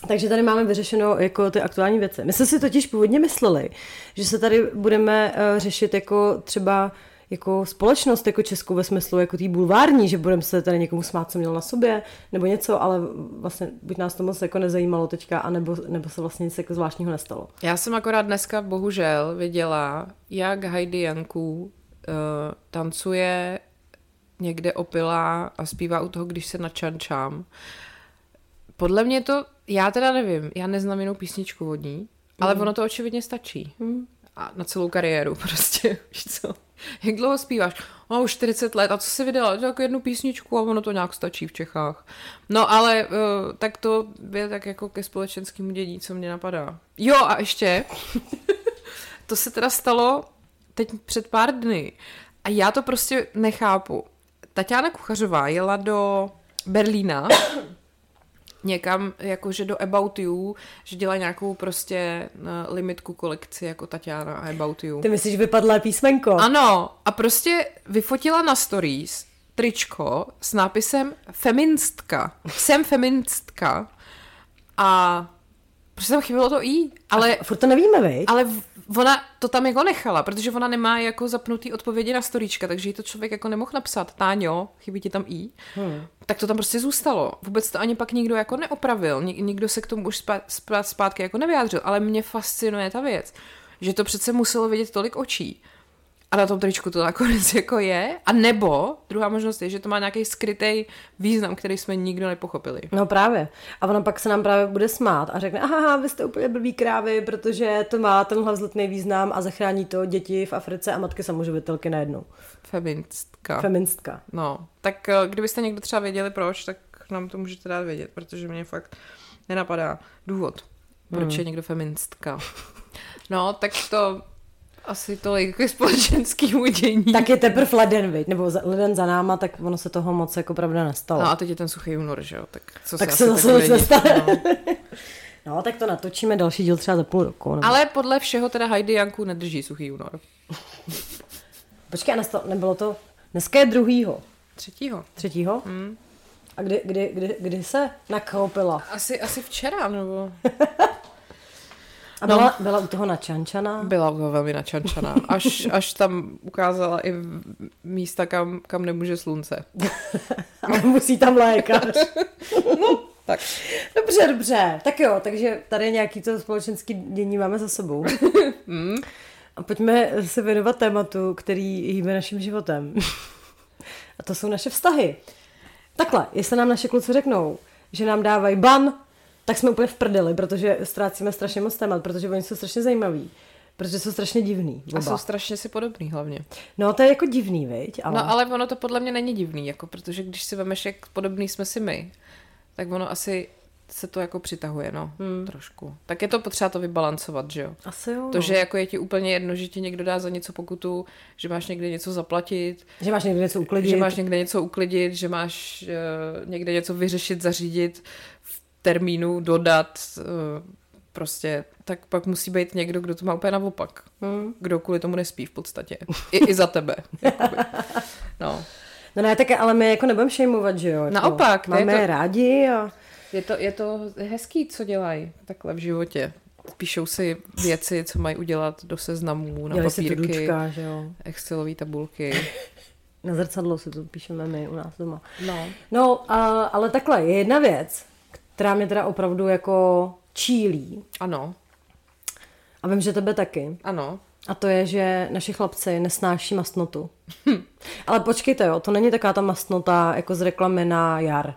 takže tady máme vyřešeno jako ty aktuální věci. My jsme si totiž původně mysleli, že se tady budeme uh, řešit jako třeba jako společnost, jako českou ve smyslu jako tý bulvární, že budeme se tady někomu smát, co měl na sobě, nebo něco, ale vlastně buď nás to moc jako nezajímalo teďka, anebo, nebo se vlastně nic jako zvláštního nestalo. Já jsem akorát dneska bohužel viděla, jak Heidi Janku uh, tancuje někde opilá a zpívá u toho, když se načančám. Podle mě to, já teda nevím, já neznám jinou písničku od ní, ale ono to očividně stačí. A na celou kariéru *laughs* prostě, víš co. Jak dlouho zpíváš? No už 40 let. A co jsi vydala? Tak jednu písničku a ono to nějak stačí v Čechách. No ale uh, tak to je tak jako ke společenskému dění, co mě napadá. Jo a ještě, *laughs* to se teda stalo teď před pár dny. A já to prostě nechápu. Tatiana Kuchařová jela do Berlína někam, jakože do About You, že dělá nějakou prostě eh, limitku kolekci jako Tatiana a About You. Ty myslíš vypadlé písmenko? Ano, a prostě vyfotila na stories tričko s nápisem feministka. Jsem feministka. A prostě tam chybělo to i, ale A furt to nevíme, viď? ale ona to tam jako nechala, protože ona nemá jako zapnutý odpovědi na storíčka, takže jí to člověk jako nemohl napsat. Táňo, chybí ti tam i. Hmm. Tak to tam prostě zůstalo. Vůbec to ani pak nikdo jako neopravil. Nik- nikdo se k tomu už spá- spá- zpátky jako nevyjádřil. Ale mě fascinuje ta věc, že to přece muselo vidět tolik očí. A na tom tričku to nakonec *laughs* jako je. A nebo, druhá možnost je, že to má nějaký skrytý význam, který jsme nikdo nepochopili. No právě. A ona pak se nám právě bude smát a řekne, aha, vy jste úplně blbý krávy, protože to má tenhle vzletný význam a zachrání to děti v Africe a matky samoživitelky najednou. Feministka. Feministka. No, tak eh, kdybyste někdo třeba věděli proč, tak nám to můžete dát vědět, protože mě fakt nenapadá důvod, proč je někdo feministka. No, tak to asi tolik ke společenskému dění. Tak je teprve leden, viď? nebo za- leden za náma, tak ono se toho moc jako pravda nestalo. No a teď je ten suchý únor, že jo? Tak, co Tak se, zase nestane. no. *laughs* No, tak to natočíme další díl třeba za půl roku. Nebo... Ale podle všeho teda Heidi Janku nedrží suchý únor. *laughs* Počkej, nastalo, nebylo to... Dneska je druhýho. Třetího. Třetího? Hmm. A kdy, kdy, kdy, kdy se nakoupila? Asi, asi včera, nebo... *laughs* A byla, byla u toho načančaná? Byla velmi načančaná. Až, *laughs* až tam ukázala i místa, kam, kam nemůže slunce. *laughs* A musí tam lékař. *laughs* Tak. Dobře, dobře. Tak jo, takže tady nějaký to společenský dění máme za sebou. Hmm. A pojďme se věnovat tématu, který hýbe naším životem. A to jsou naše vztahy. Takhle, jestli nám naše kluci řeknou, že nám dávají ban, tak jsme úplně v prdeli, protože ztrácíme strašně moc témat, protože oni jsou strašně zajímaví. Protože jsou strašně divný. A Oba. jsou strašně si podobný hlavně. No to je jako divný, viď? Ale... No ale ono to podle mě není divný, jako, protože když si vemeš, jak podobný jsme si my, tak ono asi se to jako přitahuje, no, hmm. trošku. Tak je to potřeba to vybalancovat, že jo? Asi jo. To, no. že jako je ti úplně jedno, že ti někdo dá za něco pokutu, že máš někde něco zaplatit, Že máš někde něco uklidit. že máš někde něco uklidit, že máš uh, někde něco vyřešit, zařídit, termínu dodat, uh, prostě, tak pak musí být někdo, kdo to má úplně naopak. Hmm. Kdo kvůli tomu nespí v podstatě. I, i za tebe. *laughs* jakoby. No. No ne, tak ale my jako nebudeme šejmovat, že jo? Jako Naopak, to je Máme to- rádi a... Je to, je to hezký, co dělají takhle v životě. Píšou si věci, co mají udělat do seznamů, na Dělají si papírky, tudučka, že jo? Excelové tabulky. *laughs* Na zrcadlo si to píšeme my u nás doma. No. No, a, ale takhle, je jedna věc, která mě teda opravdu jako čílí. Ano, A vím, že tebe taky. ano. A to je, že naši chlapci nesnáší mastnotu. *laughs* Ale počkejte, jo, to není taková ta mastnota jako z reklamy na jar.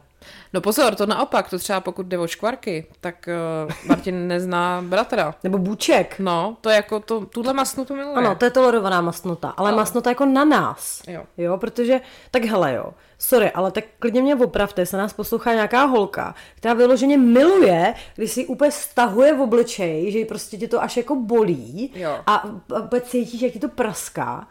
No pozor, to naopak, to třeba pokud jde o škvarky, tak uh, Martin nezná bratra. Nebo bůček. No, to je jako to, tuhle masnutu miluje. Ano, to je tolerovaná masnota, ale no. masnota jako na nás. Jo. jo, protože, tak hele jo, sorry, ale tak klidně mě opravte, se nás poslouchá nějaká holka, která vyloženě miluje, když si úplně stahuje v obličej, že prostě ti to až jako bolí Jo. a, a cítíš, jak ti to praská.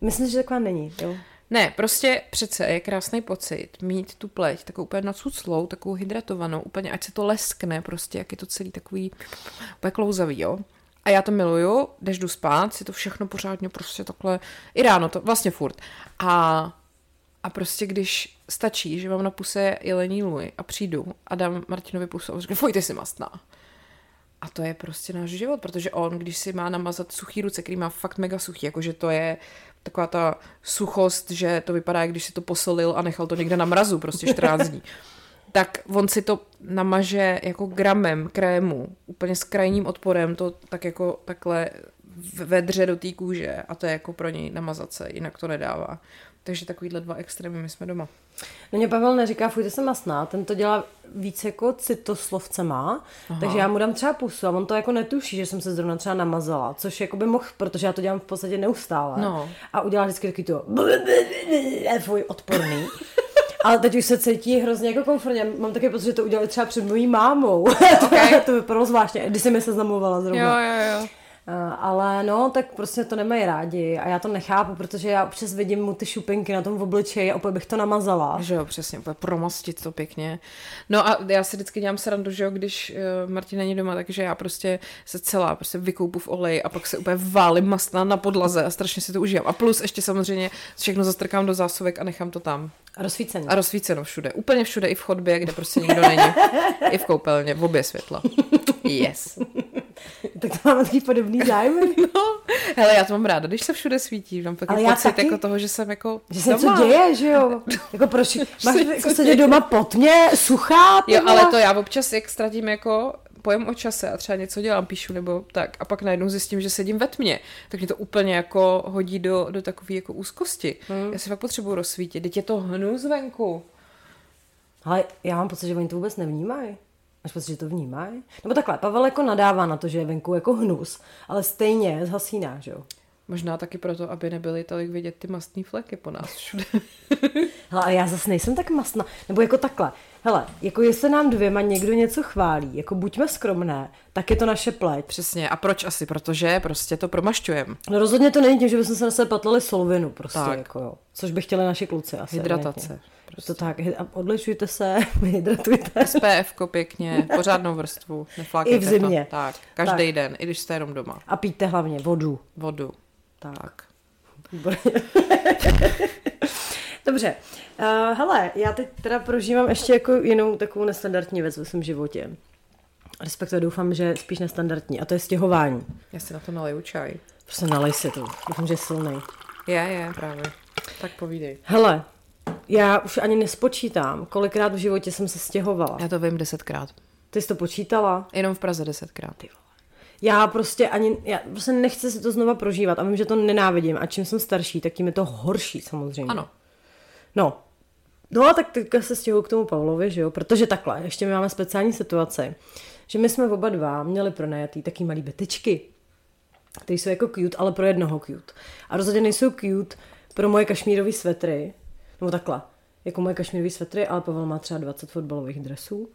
Myslím, že taková není, jo. Ne, prostě přece je krásný pocit mít tu pleť takovou úplně nacuclou, takovou hydratovanou, úplně ať se to leskne, prostě jak je to celý takový úplně klouzavý, jo. A já to miluju, jdeš jdu spát, si to všechno pořádně prostě takhle, i ráno to, vlastně furt. A, a prostě když stačí, že mám na puse jelení luj a přijdu a dám Martinovi pusu a řeknu, fuj, ty jsi mastná. A to je prostě náš život, protože on, když si má namazat suchý ruce, který má fakt mega suchý, jakože to je taková ta suchost, že to vypadá, jak když si to posolil a nechal to někde na mrazu, prostě 14 dní. *laughs* Tak on si to namaže jako gramem krému, úplně s krajním odporem, to tak jako takhle vedře do té kůže a to je jako pro něj namazat se, jinak to nedává. Takže takovýhle dva extrémy my jsme doma. No mě Pavel neříká, fujte se masná, ten to dělá víc jako citoslovcema, Aha. takže já mu dám třeba pusu a on to jako netuší, že jsem se zrovna třeba namazala, což jako by mohl, protože já to dělám v podstatě neustále. No. A udělá vždycky taky to *laughs* fuj, odporný. *laughs* Ale teď už se cítí hrozně jako komfortně. Mám taky pocit, že to udělali třeba před mojí mámou. Okay. *laughs* to vypadalo zvláštně, když jsem mi se zamluvala zrovna. Jo, jo, jo. Uh, ale no, tak prostě to nemají rádi a já to nechápu, protože já občas vidím mu ty šupinky na tom obličeji a opět bych to namazala. Že jo, přesně, úplně promastit to pěkně. No a já si vždycky dělám srandu, že jo, když uh, Martin není doma, takže já prostě se celá prostě vykoupu v oleji a pak se úplně válím mastná na podlaze a strašně si to užívám. A plus ještě samozřejmě všechno zastrkám do zásuvek a nechám to tam. A rozsvícení. A rozsvíceno všude. Úplně všude, i v chodbě, kde prostě nikdo není. I v koupelně, v obě světla. *laughs* Yes. Tak to máme taky podobný *laughs* zájmy. No, hele, já to mám ráda, když se všude svítí. Mám takový pocit taky. jako toho, že jsem jako Že se doma. děje, že jo? *laughs* Jako proč? Máš se jako sedět doma potně, suchá? Jo, ale to já občas, jak ztratím jako pojem o čase a třeba něco dělám, píšu nebo tak a pak najednou zjistím, že sedím ve tmě, tak mě to úplně jako hodí do, do takové jako úzkosti. Hmm. Já si fakt potřebuji rozsvítit, teď je to hnus venku. Ale já mám pocit, že oni to vůbec nevnímají. Máš pocit, že to vnímají? Nebo takhle, Pavel jako nadává na to, že je venku jako hnus, ale stejně zhasíná, že jo? Možná taky proto, aby nebyly tolik vidět ty mastné fleky po nás všude. *laughs* Hele, ale já zase nejsem tak masná. Nebo jako takhle. Hele, jako jestli nám dvěma někdo něco chválí, jako buďme skromné, tak je to naše pleť. Přesně. A proč asi? Protože prostě to promašťujeme. No rozhodně to není tím, že bychom se na sebe patlali solvinu prostě, Tak. jako jo. Což by chtěli naši kluci asi. Hydratace. evidentně. To tak, a odlišujte se, *laughs* hydratujte. SPF pěkně, pořádnou vrstvu, neflákejte I v zimě. To. Tak, každý Tak. den, i když jste jenom doma. A pijte hlavně vodu. Vodu. Tak. *laughs* Dobře. Uh, hele, já teď teda prožívám ještě jako jinou takovou nestandardní věc ve svém životě. Respektive doufám, že spíš nestandardní. A to je stěhování. Já si na to naliju čaj. Prostě nalej si to. Doufám, že je silný. Je, je, právě. Tak povídej. Hele, já už ani nespočítám, kolikrát v životě jsem se stěhovala. Já to vím desetkrát. Ty jsi to počítala? Jenom v Praze desetkrát. Já prostě ani, já prostě nechci si to znova prožívat a vím, že to nenávidím a čím jsem starší, tak tím je to horší samozřejmě. Ano. No, no a tak teďka se stěhuju k tomu Pavlovi, že jo, protože takhle, ještě my máme speciální situaci, že my jsme oba dva měli pronajatý taky malý bytečky, které jsou jako cute, ale pro jednoho cute. A rozhodně nejsou cute pro moje kašmírový svetry, nebo takhle, jako moje kašmírový svetry, ale Pavel má třeba 20 fotbalových dresů.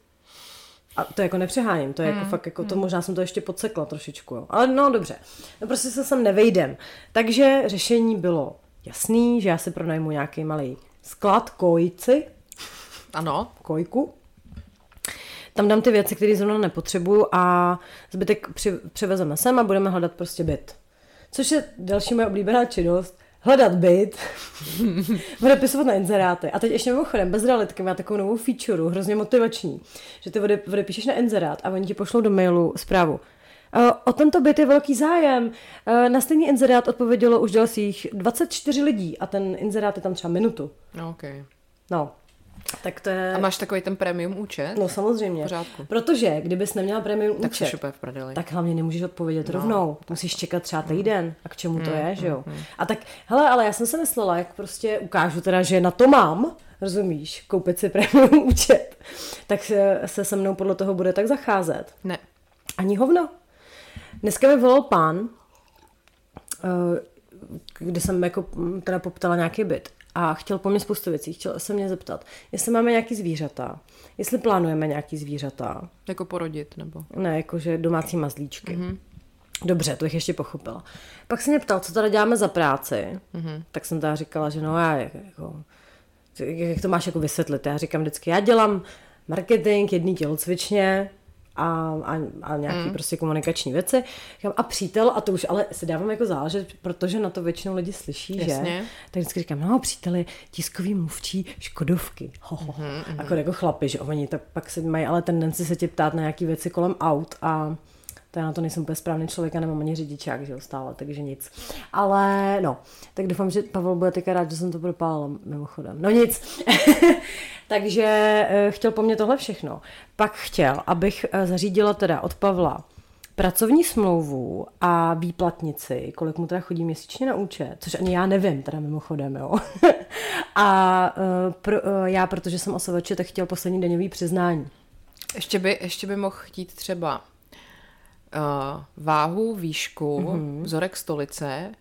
A to jako nepřeháním, to je jako fakt, jako to možná jsem to ještě podsekla trošičku, jo. Ale no dobře, no prostě se sem nevejdem. Takže řešení bylo jasný, že já si pronajmu nějaký malý sklad, kojici, Ano. kojku. Tam dám ty věci, které zrovna nepotřebuju a zbytek při, převezeme sem a budeme hledat prostě byt. Což je další moje oblíbená činnost. Hledat byt, *laughs* odepisovat na inzeráty. A teď ještě mimochodem, bez realitky má takovou novou feature, hrozně motivační, že ty ode, odepíšeš na inzerát a oni ti pošlou do mailu zprávu. "Eh, O tento byt je velký zájem. Eh, Na stejný inzerát odpovědělo už dalších 24 lidí a ten inzerát je tam třeba minutu. No, okay. No, tak to je... A máš takový ten premium účet? No samozřejmě. V pořádku. Protože kdybys neměla premium tak účet, v prdeli. tak hlavně nemůžeš odpovědět no, rovnou. Musíš čekat třeba týden. A k čemu Hmm, to je, že jo? A tak, hele, ale já jsem se myslela, jak prostě ukážu teda, že na to mám, rozumíš, koupit si *laughs* prémium účet, tak se, se se mnou podle toho bude tak zacházet. Ne. Ani hovno. Dneska mi volal pán, eh, kdy jsem jako mm, teda poptala nějaký byt a chtěl po mně spoustu věcí. Chtěl se mě zeptat, jestli máme nějaký zvířata, jestli plánujeme nějaký zvířata. Jako porodit, nebo? Ne, jakože domácí mazlíčky. Mm-hmm. Dobře, to bych ještě pochopila. Pak se mě ptal, co tady děláme za práci. Mm-hmm. Tak jsem teda říkala, že no já jako, jak to máš jako vysvětlit? Já říkám vždycky, já dělám marketing, jedný tělocvičně, a, a, a nějaký mm. prostě komunikační věci. Říkám, a přítel, a to už ale si dávám jako záležet, protože na to většinou lidi slyší, Jasně. že? Tak vždycky říkám, no příteli, tiskový mluvčí Škodovky. Ho, ho. Mm-hmm. Jako, jako chlapi, že oni tak pak se mají ale tendenci se tě ptát na nějaké věci kolem aut a to já na to nejsem úplně správný člověk a nemám ani řidičák, že jo, stále, takže nic. Ale no, tak doufám, že Pavel bude teďka rád, že jsem to propálila mimochodem. No nic. *laughs* takže eh, chtěl po mně tohle všechno. Pak chtěl, abych eh, zařídila teda od Pavla pracovní smlouvu a výplatnici, kolik mu teda chodí měsíčně na účet, což ani já nevím teda mimochodem, jo. *laughs* a uh, pro, já, protože jsem osovače, tak chtěl poslední daňový přiznání. Ještě by, ještě by mohl chtít třeba uh, váhu, výšku, mm-hmm. vzorek stolice,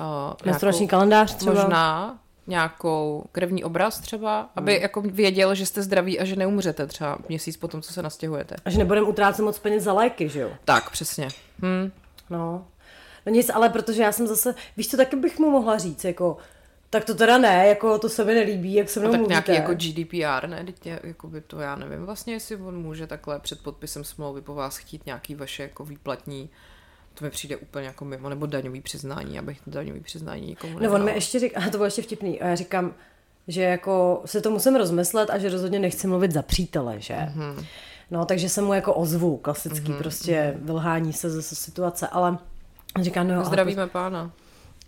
uh, menstruační kalendář třeba. Možná nějakou krevní obraz třeba, aby hmm. jako věděl, že jste zdraví a že neumřete třeba měsíc po tom, co se nastěhujete. A že nebudeme utrácet moc peněz za léky, že jo? Tak, přesně. Hm. No. No nic, ale protože já jsem zase, víš co, taky bych mu mohla říct, jako tak to teda ne, jako to se mi nelíbí, jak se mnou tak mluvíte. nějaký jako GDPR, ne? Teď jako by to já nevím vlastně, jestli on může takhle před podpisem smlouvy po vás chtít nějaký vaše jako výplatní to mi přijde úplně jako mimo, nebo daňový přiznání, abych daňový přiznání nikomu nedal. No on mi ještě říká, a to bylo ještě vtipný, a já říkám, že jako se to musím rozmyslet a že rozhodně nechci mluvit za přítele, že? Mm-hmm. No, takže se mu jako ozvu, klasický mm-hmm. prostě vylhání se ze situace, ale říká, no jo. Zdravíme pána.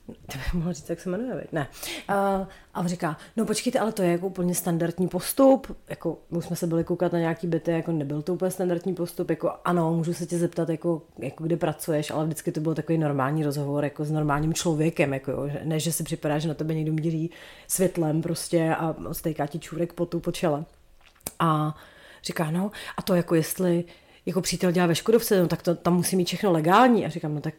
*laughs* To bych mohla říct, jak se jmenuje, ne. Uh, a on říká, no počkejte, ale to je jako úplně standardní postup, jako my jsme se byli koukat na nějaký byty, jako nebyl to úplně standardní postup, jako ano, můžu se tě zeptat, jako, jako kde pracuješ, ale vždycky to byl takový normální rozhovor, jako s normálním člověkem, jako jo, ne, že si připadá, že na tebe někdo míří světlem prostě a stejká ti čůrek potu po čele. A říká, no, a to jako jestli jako přítel dělá ve Škodovce, no tak to tam musí mít všechno legální. A říkám, no tak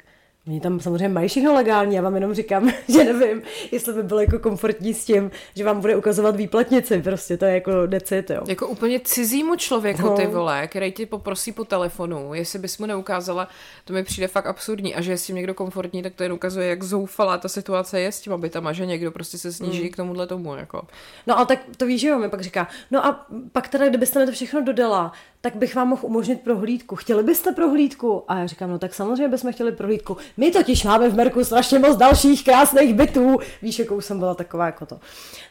Oni tam samozřejmě mají všechno legální, já vám jenom říkám, *laughs* že nevím, jestli by bylo jako komfortní s tím, že vám bude ukazovat výplatnici, prostě to je jako decit, jo. Jako úplně cizímu člověku, no. ty vole, který ti poprosí po telefonu, jestli bys mu neukázala, to mi přijde fakt absurdní a že je s tím někdo komfortní, tak to jen ukazuje, jak zoufalá ta situace je s tím tam a že někdo prostě se sníží mm. k tomuhle tomu, jako. No ale tak to víš, že jo, mi pak říká, no a pak teda, kdybyste mi to všechno dodala, tak bych vám mohl umožnit prohlídku. Chtěli byste prohlídku? A já říkám, no tak samozřejmě bychom chtěli prohlídku. My totiž máme v Merku strašně moc dalších krásných bytů. Víš, jakou jsem byla taková jako to.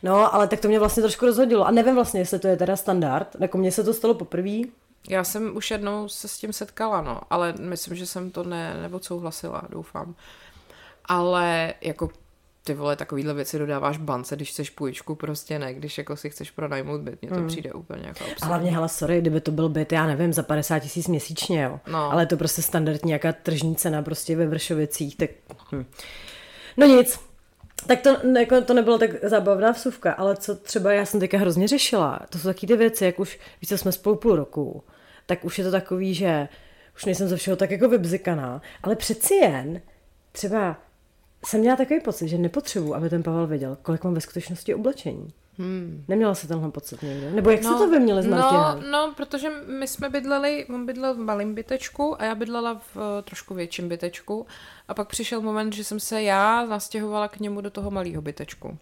No, ale tak to mě vlastně trošku rozhodilo. A nevím vlastně, jestli to je teda standard. Jako mně se to stalo poprvé. Já jsem už jednou se s tím setkala, no, ale myslím, že jsem to ne, neodsouhlasila, doufám. Ale jako ty vole, takovýhle věci dodáváš bance, když chceš půjčku, prostě ne, když jako si chceš pronajmout byt, mně to mm. přijde úplně jako absurdní. A hlavně, hele, sorry, kdyby to byl byt, já nevím, za 50 tisíc měsíčně, jo. No. Ale je to prostě standardní nějaká tržní cena prostě ve Vršovicích, tak... Hm. No nic, tak to, jako, to nebylo tak zábavná vsuvka, ale co třeba já jsem teďka hrozně řešila, to jsou taky ty věci, jak už, víš co, jsme spolu půl roku, tak už je to takový, že už nejsem ze všeho tak jako vybzikaná, ale přeci jen třeba jsem měla takový pocit, že nepotřebuji, aby ten Pavel věděl, kolik mám ve skutečnosti oblečení. Hmm. Neměla se tenhle pocit někdo? Nebo jak no, se to vy měli s Martinem? No, no, protože my jsme bydleli, on bydlel v malém bytečku a já bydlela v uh, trošku větším bytečku. A pak přišel moment, že jsem se já nastěhovala k němu do toho malého bytečku.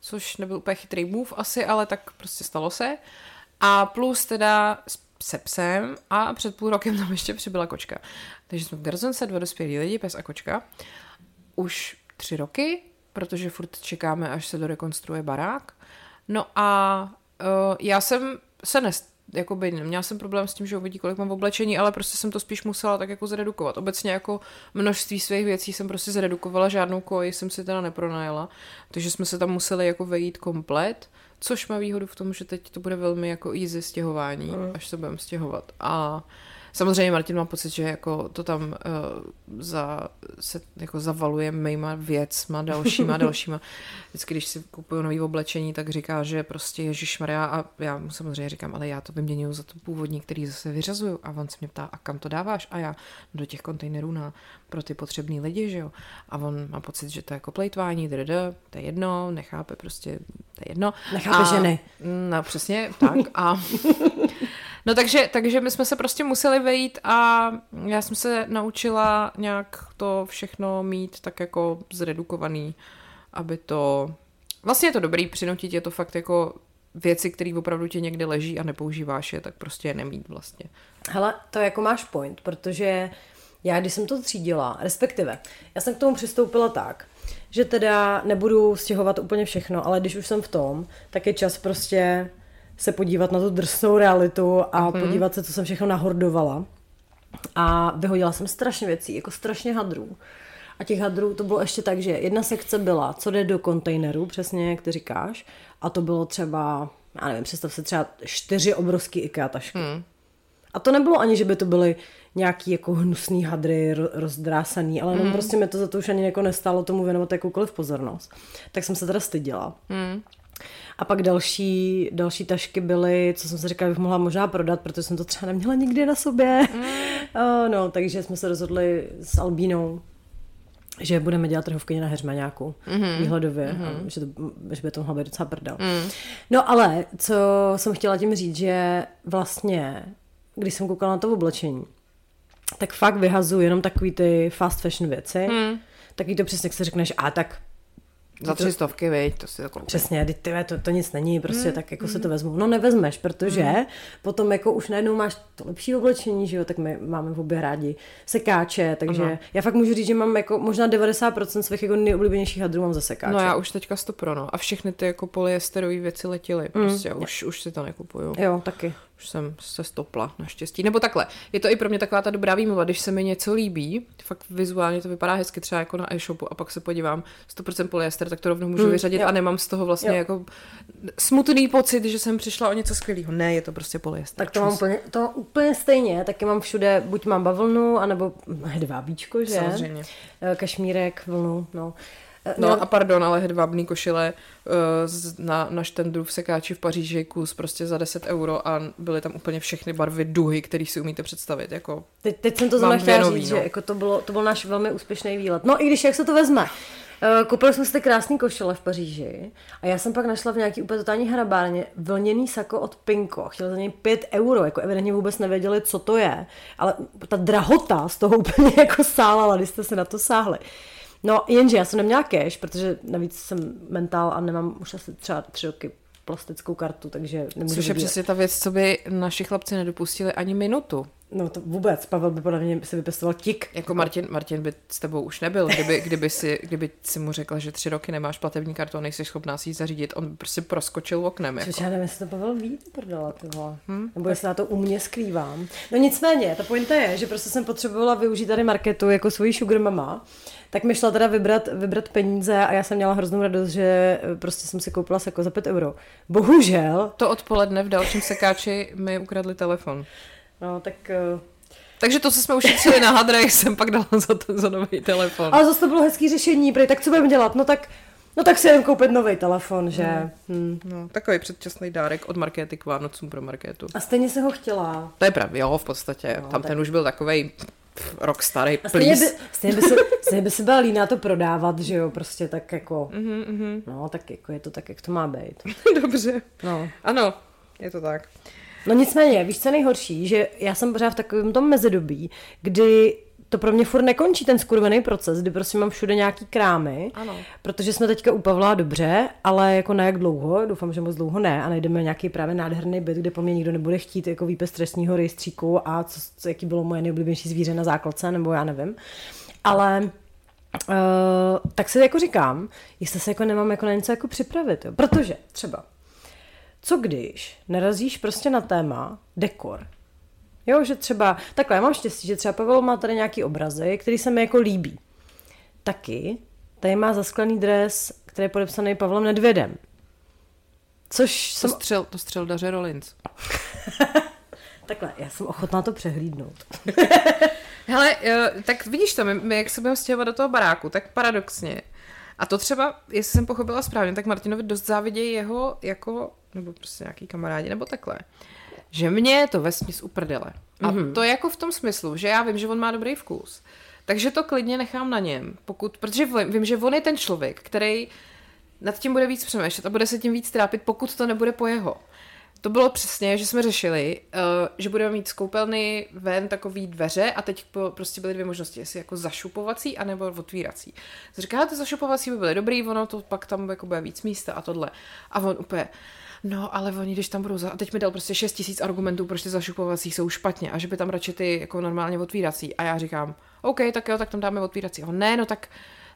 Což nebyl úplně chytrý move asi, ale tak prostě stalo se. A plus teda se psem a před půl rokem tam ještě přibyla kočka. Takže jsme v garzonce, dva dospělí lidi, pes a kočka už tři roky, protože furt čekáme, až se dorekonstruuje barák. No a uh, já jsem se nest, jakoby neměla jsem problém s tím, že uvidí, kolik mám v oblečení, ale prostě jsem to spíš musela tak jako zredukovat. Obecně jako množství svých věcí jsem prostě zredukovala, žádnou koji jsem si teda nepronajela, takže jsme se tam museli jako vejít komplet, což má výhodu v tom, že teď to bude velmi jako easy stěhování, mm. až se budeme stěhovat. A Samozřejmě Martin má pocit, že jako to tam uh, za, se jako zavaluje mýma věcma, dalšíma, *laughs* dalšíma. Vždycky, když si kupuju nový oblečení, tak říká, že prostě Ježíš Maria a já mu samozřejmě říkám, ale já to vyměňuju za to původní, který zase vyřazuju. A on se mě ptá, a kam to dáváš? A já do těch kontejnerů na, pro ty potřební lidi, že jo. A on má pocit, že to je jako plejtvání, drd, to je jedno, nechápe prostě, to je jedno. Nechápe a, ženy. No přesně, tak. A *laughs* No takže, takže my jsme se prostě museli vejít a já jsem se naučila nějak to všechno mít tak jako zredukovaný, aby to... Vlastně je to dobrý přinutit, je to fakt jako věci, které opravdu ti někde leží a nepoužíváš je, tak prostě je nemít vlastně. Hele, to jako máš point, protože já, když jsem to třídila, respektive, já jsem k tomu přistoupila tak, že teda nebudu stěhovat úplně všechno, ale když už jsem v tom, tak je čas prostě se podívat na tu drsnou realitu a hmm. podívat se, co jsem všechno nahordovala. A vyhodila jsem strašně věcí, jako strašně hadrů. A těch hadrů to bylo ještě tak, že jedna sekce byla, co jde do kontejneru, přesně jak ty říkáš, a to bylo třeba, já nevím, představ se třeba čtyři obrovský IKEA tašky. Hmm. A to nebylo ani, že by to byly nějaký jako hnusný hadry rozdrásaný, ale mm. prostě mi to za to už ani jako nestálo tomu věnovat jakoukoliv pozornost. Tak jsem se teda styděla. Mm. A pak další, další tašky byly, co jsem si říkala, bych mohla možná prodat, protože jsem to třeba neměla nikdy na sobě. Mm. Uh, *laughs* no, takže jsme se rozhodli s Albínou, že budeme dělat trhovky na Heřmaňáku mm-hmm. výhledově, mm-hmm. že, to, že by to mohla být docela prdel. Mm. No ale, co jsem chtěla tím říct, že vlastně, když jsem koukala na to oblečení, tak fakt vyhazuju jenom takový ty fast fashion věci. Mm. Taky to přesně, jak si řekneš, a tak za tři stovky, viď, to si koupím. Přesně, ty, to, to nic není, prostě mm. tak jako mm. se to vezmu. No nevezmeš, protože mm. potom jako už najednou máš to lepší oblečení, že jo, tak my máme v obě rádi sekáče, takže Aha. já fakt můžu říct, že mám jako možná 90% svých jako nejoblíbenějších hadrů mám za sekáče. No já už teďka stopro, no. A všechny ty jako polyesterové věci letěly, mm. prostě mm. už, už si to nekupuju. Jo, taky už jsem se stopla, naštěstí. Nebo takhle, je to i pro mě taková ta dobrá výmluva, když se mi něco líbí, fakt vizuálně to vypadá hezky třeba jako na e-shopu a pak se podívám 100% polyester, tak to rovnou můžu mm, vyřadit jo. a nemám z toho vlastně jo. jako smutný pocit, že jsem přišla o něco skvělého. Ne, je to prostě polyester. Tak to mám úplně, to úplně stejně, taky mám všude, buď mám bavlnu, anebo hedvábíčko, že? Samozřejmě. Eh, kašmírek, vlnu, no. No, no a pardon, ale hedvábný košile uh, na, na štendru v sekáči v Paříži kus prostě za 10 euro a byly tam úplně všechny barvy duhy, které si umíte představit. Jako, teď, teď jsem to zrovna chtěla říct, no. že jako to, bylo, to byl náš velmi úspěšný výlet. No i když jak se to vezme. Uh, koupili jsme si ty krásné košile v Paříži a já jsem pak našla v nějaký úplně totální hrabárně vlněný sako od Pinko. Chtěla za něj 5 euro, jako evidentně vůbec nevěděli, co to je, ale ta drahota z toho *laughs* úplně jako sálala, když jste se na to sáhli. No, jenže já jsem neměla cash, protože navíc jsem mentál a nemám už asi třeba tři roky plastickou kartu, takže nemůžu Což je přesně ta věc, co by naši chlapci nedopustili ani minutu. No to vůbec, Pavel by podle mě si vypěstoval tik. Jako Martin, Martin by s tebou už nebyl, kdyby, kdyby, si, kdyby si mu řekla, že tři roky nemáš platební kartu a nejsi schopná si ji zařídit, on by prostě proskočil oknem. Jako. já nevím, jestli to Pavel ví, prdela, ty hmm? Nebo jestli já to u mě skrývám. No nicméně, ta pointa je, že prostě jsem potřebovala využít tady marketu jako svoji sugar mama, tak mi šla teda vybrat, vybrat peníze a já jsem měla hroznou radost, že prostě jsem si koupila seko za 5 euro. Bohužel. To odpoledne v dalším sekáči mi ukradli telefon. No, tak... Uh... Takže to, co jsme ušetřili na hadrech, jsem pak dala za, ten, za nový telefon. Ale zase to bylo hezký řešení, prej, tak co budeme dělat? No tak No tak si jen koupit nový telefon, že? Hmm. Hmm. No, takový předčasný dárek od markety k Vánocům pro marketu. A stejně se ho chtěla. To je pravda, jo, v podstatě. No, Tam tak... ten už byl takový rok starý, stejně by, stejně, by se, stejně by se byla líná to prodávat, že jo, prostě tak jako, mm-hmm. no tak jako je to tak, jak to má být. *laughs* Dobře. No. Ano, je to tak. No nicméně, víš, co nejhorší, že já jsem pořád v takovém tom mezidobí, kdy to pro mě furt nekončí ten skurvený proces, kdy prostě mám všude nějaký krámy, ano. protože jsme teďka u Pavla dobře, ale jako na jak dlouho, doufám, že moc dlouho ne a najdeme nějaký právě nádherný byt, kde po mně nikdo nebude chtít jako výpis trestního rejstříku a co, co, jaký bylo moje nejoblíbenější zvíře na základce, nebo já nevím. Ale Uh, tak si jako říkám, jestli se jako nemám jako na něco jako připravit, jo. protože třeba, co když narazíš prostě na téma dekor, Jo, že třeba, takhle, já mám štěstí, že třeba Pavel má tady nějaký obrazy, který se mi jako líbí. Taky tady má zasklený dres, který je podepsaný Pavlem Nedvědem. Což to jsem... Střel, to střel Daře Rollins. *laughs* Takhle, já jsem ochotná to přehlídnout. *laughs* Hele, eh, tak vidíš to, my, my jak se budeme stěhovat do toho baráku, tak paradoxně. A to třeba, jestli jsem pochopila správně, tak Martinovi dost závidějí jeho jako, nebo prostě nějaký kamarádi, nebo takhle. Že mě je to vesměs uprdele. A mm-hmm. to je jako v tom smyslu, že já vím, že on má dobrý vkus. Takže to klidně nechám na něm. Pokud, protože vím, že on je ten člověk, který nad tím bude víc přemýšlet a bude se tím víc trápit, pokud to nebude po jeho. To bylo přesně, že jsme řešili, uh, že budeme mít z koupelny ven takový dveře a teď po, prostě byly dvě možnosti, jestli jako zašupovací anebo otvírací. Říká, ty zašupovací by byly dobrý, ono to pak tam jako bude víc místa a tohle. A on úplně, no ale oni, když tam budou, za... a teď mi dal prostě 6 tisíc argumentů, proč ty zašupovací jsou špatně a že by tam radši ty jako normálně otvírací. A já říkám, OK, tak jo, tak tam dáme otvírací. A on, ne, no tak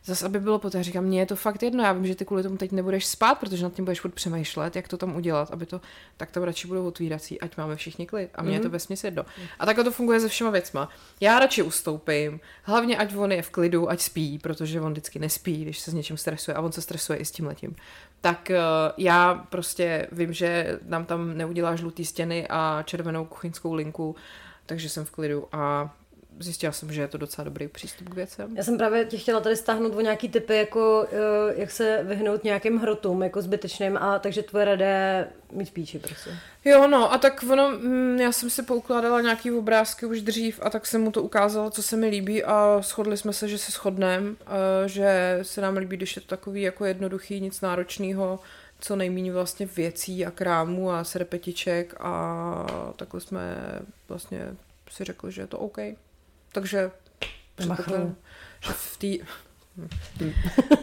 zase, aby bylo poté, říkám, mně je to fakt jedno, já vím, že ty kvůli tomu teď nebudeš spát, protože nad tím budeš furt přemýšlet, jak to tam udělat, aby to, tak tam radši budou otvírací, ať máme všichni klid. A mně mm-hmm. je to mhm. vesměs jedno. A takhle to funguje se všema věcma. Já radši ustoupím, hlavně ať on je v klidu, ať spí, protože on vždycky nespí, když se s něčím stresuje a on se stresuje i s tím letím. Tak uh, já prostě vím, že nám tam neudělá žlutý stěny a červenou kuchyňskou linku, takže jsem v klidu. A zjistila jsem, že je to docela dobrý přístup k věcem. Já jsem právě tě chtěla tady stáhnout o nějaký typy, jako eh, jak se vyhnout nějakým hrotům, jako zbytečným, a takže tvoje rada je mít píči, prostě. Jo, no, a tak ono, mm, já jsem si poukládala nějaký obrázky už dřív a tak jsem mu to ukázala, co se mi líbí a shodli jsme se, že se shodneme, eh, že se nám líbí, když je to takový jako jednoduchý, nic náročného, co nejméně vlastně věcí a krámů a serpetiček a takhle jsme vlastně si řekli, že je to OK. Takže předpokládám, že v té...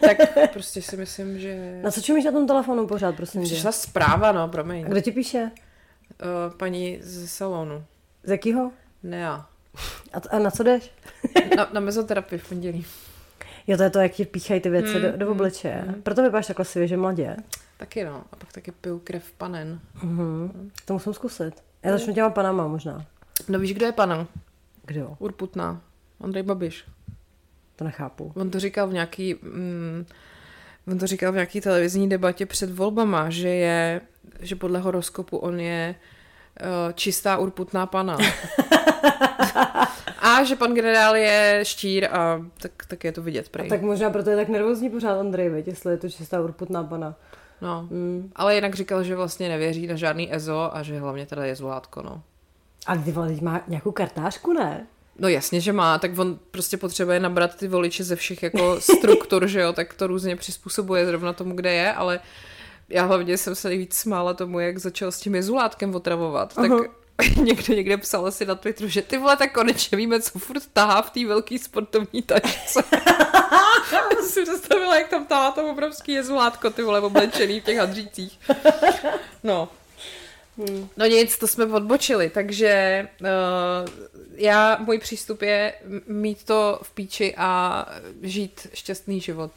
*laughs* tak prostě si myslím, že... Na co čumíš na tom telefonu pořád, prosím Přišla zpráva, no, promiň. A kdo ti píše? Uh, paní z salonu. Z jakýho? Nea. A, a na co jdeš? *laughs* na, na mezoterapii v pondělí. Jo, to je to, jak ti píchají ty věci mm, do, do hmm, obličeje. Mm. Proto vypadáš takhle svěže mladě. Taky no. A pak taky piju krev panen. Mm-hmm. To musím zkusit. Já začnu těma panama možná. No víš, kdo je panem? Kdo? Urputná. Andrej Babiš. To nechápu. On to říkal v nějaký... Mm, on to říkal v nějaký televizní debatě před volbama, že je, že podle horoskopu on je uh, čistá urputná pana. *laughs* a že pan generál je štír a tak, tak je to vidět prej. A tak možná proto je tak nervózní pořád Andrej, veď, jestli je to čistá urputná pana. No, mm. ale jinak říkal, že vlastně nevěří na žádný EZO a že hlavně teda je zvládko, no. A ty vole, teď má nějakou kartářku, ne? No jasně, že má, tak on prostě potřebuje nabrat ty voliče ze všech jako *laughs* struktur, že jo, tak to různě přizpůsobuje zrovna tomu, kde je, ale já hlavně jsem se nejvíc smála tomu, jak začal s tím jezulátkem otravovat, tak uh-huh. *laughs* někdo někde psal si na Twitteru, že ty vole, tak konečně víme, co furt tahá v té velké sportovní tačce. *laughs* Já si představila, jak tam tahá to obrovský jezulátko, ty vole, oblečený v těch hadřících. No, Hmm. No nic, to jsme odbočili, takže uh, já, můj přístup je mít to v píči a žít šťastný život.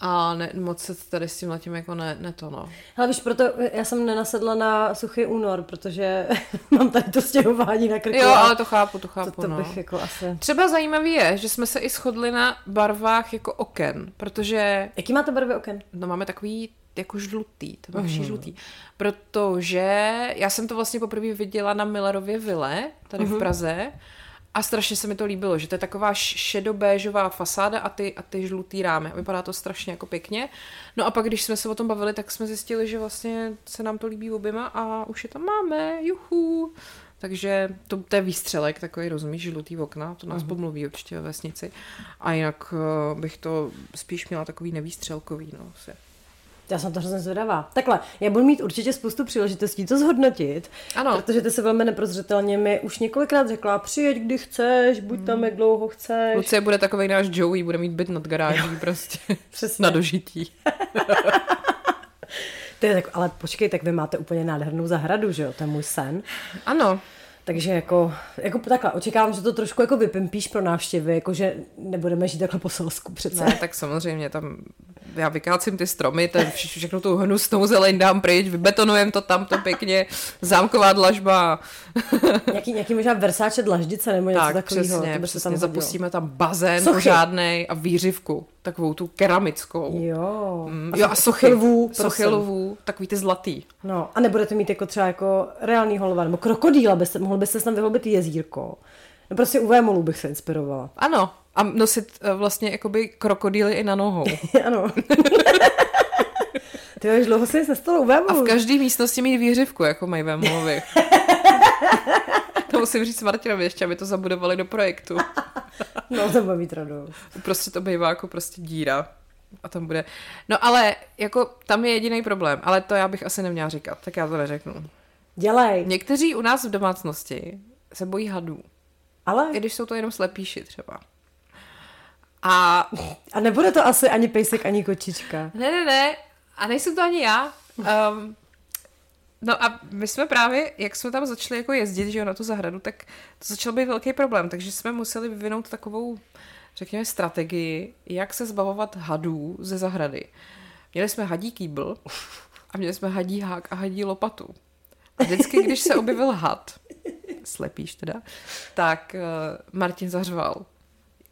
A ne, moc se tady s tím letím jako ne, ne to, no. Ale víš, proto já jsem nenasedla na suchý únor, protože *laughs* mám tady to stěhování na krku. Jo, ale to chápu, to chápu, to, to no. bych jako asi... Třeba zajímavý je, že jsme se i shodli na barvách jako oken, protože... Jaký máte barvy oken? No máme takový jako žlutý, to mm. žlutý. Protože já jsem to vlastně poprvé viděla na Millerově vile, tady mm. v mhm. Praze, a strašně se mi to líbilo, že to je taková šedobéžová fasáda a ty, a ty žlutý rámy. Vypadá to strašně jako pěkně. No a pak, když jsme se o tom bavili, tak jsme zjistili, že vlastně se nám to líbí oběma a už je tam máme, juhu. Takže to, to je výstřelek, takový, rozumíš, žlutý okna, to nás uh-huh. pomluví určitě ve vesnici. A jinak uh, bych to spíš měla takový nevýstřelkový, no, se já jsem to hrozně zvědavá. Takhle, já budu mít určitě spoustu příležitostí to zhodnotit. Ano. Protože ty se velmi neprozřetelně mi už několikrát řekla, přijeď kdy chceš, buď tam, jak dlouho chceš. Lucie bude takový náš Joey, bude mít byt nad garáží jo. prostě. *laughs* Přesně. Na dožití. *laughs* Ty, tak, ale počkej, tak vy máte úplně nádhernou zahradu, že jo? To je můj sen. Ano. Takže jako, jako takhle, očekávám, že to trošku jako vypimpíš pro návštěvy, jako že nebudeme žít takhle po selsku přece. Ne, tak samozřejmě tam já vykácím ty stromy, ten vš- všechno tu hnusnou zeleň dám pryč, vybetonujem to tam to pěkně, zámková dlažba. *laughs* Nějaký, nějaký možná Versace dlaždice nebo něco tak, takového. přesně, to přesně, tam zapustíme tam bazén pořádnej a výřivku, takovou tu keramickou. Jo. Mm, jo, a sochy, lvů, sochy prosím. lvů, takový ty zlatý. No, a nebudete mít jako třeba jako reálný holova, nebo krokodýla, byste, mohl byste tam vyhlobit jezírko. No prostě u vémolů bych se inspirovala. Ano, a nosit eh, vlastně jakoby krokodýly i na nohou. *laughs* ano. *laughs* Ty už dlouho se nestalo u A vémolů. v každé místnosti mít výřivku, jako mají Vémolovi. *laughs* to musím říct Martinovi ještě, aby to zabudovali do projektu. *laughs* No, to bude mít radost. Prostě to bývá jako prostě díra. A tam bude. No ale jako tam je jediný problém, ale to já bych asi neměla říkat, tak já to neřeknu. Dělej. Někteří u nás v domácnosti se bojí hadů, Ale, i když jsou to jenom slepíši třeba. A *laughs* a nebude to asi ani pejsek, ani kočička. Ne, ne, ne. A nejsem to ani já. Um, no a my jsme právě, jak jsme tam začali jako jezdit, že jo, na tu zahradu, tak to začal být velký problém, takže jsme museli vyvinout takovou, řekněme, strategii, jak se zbavovat hadů ze zahrady. Měli jsme hadí kýbl a měli jsme hadí hák a hadí lopatu. A vždycky, když se objevil had, slepíš teda, tak uh, Martin zařval,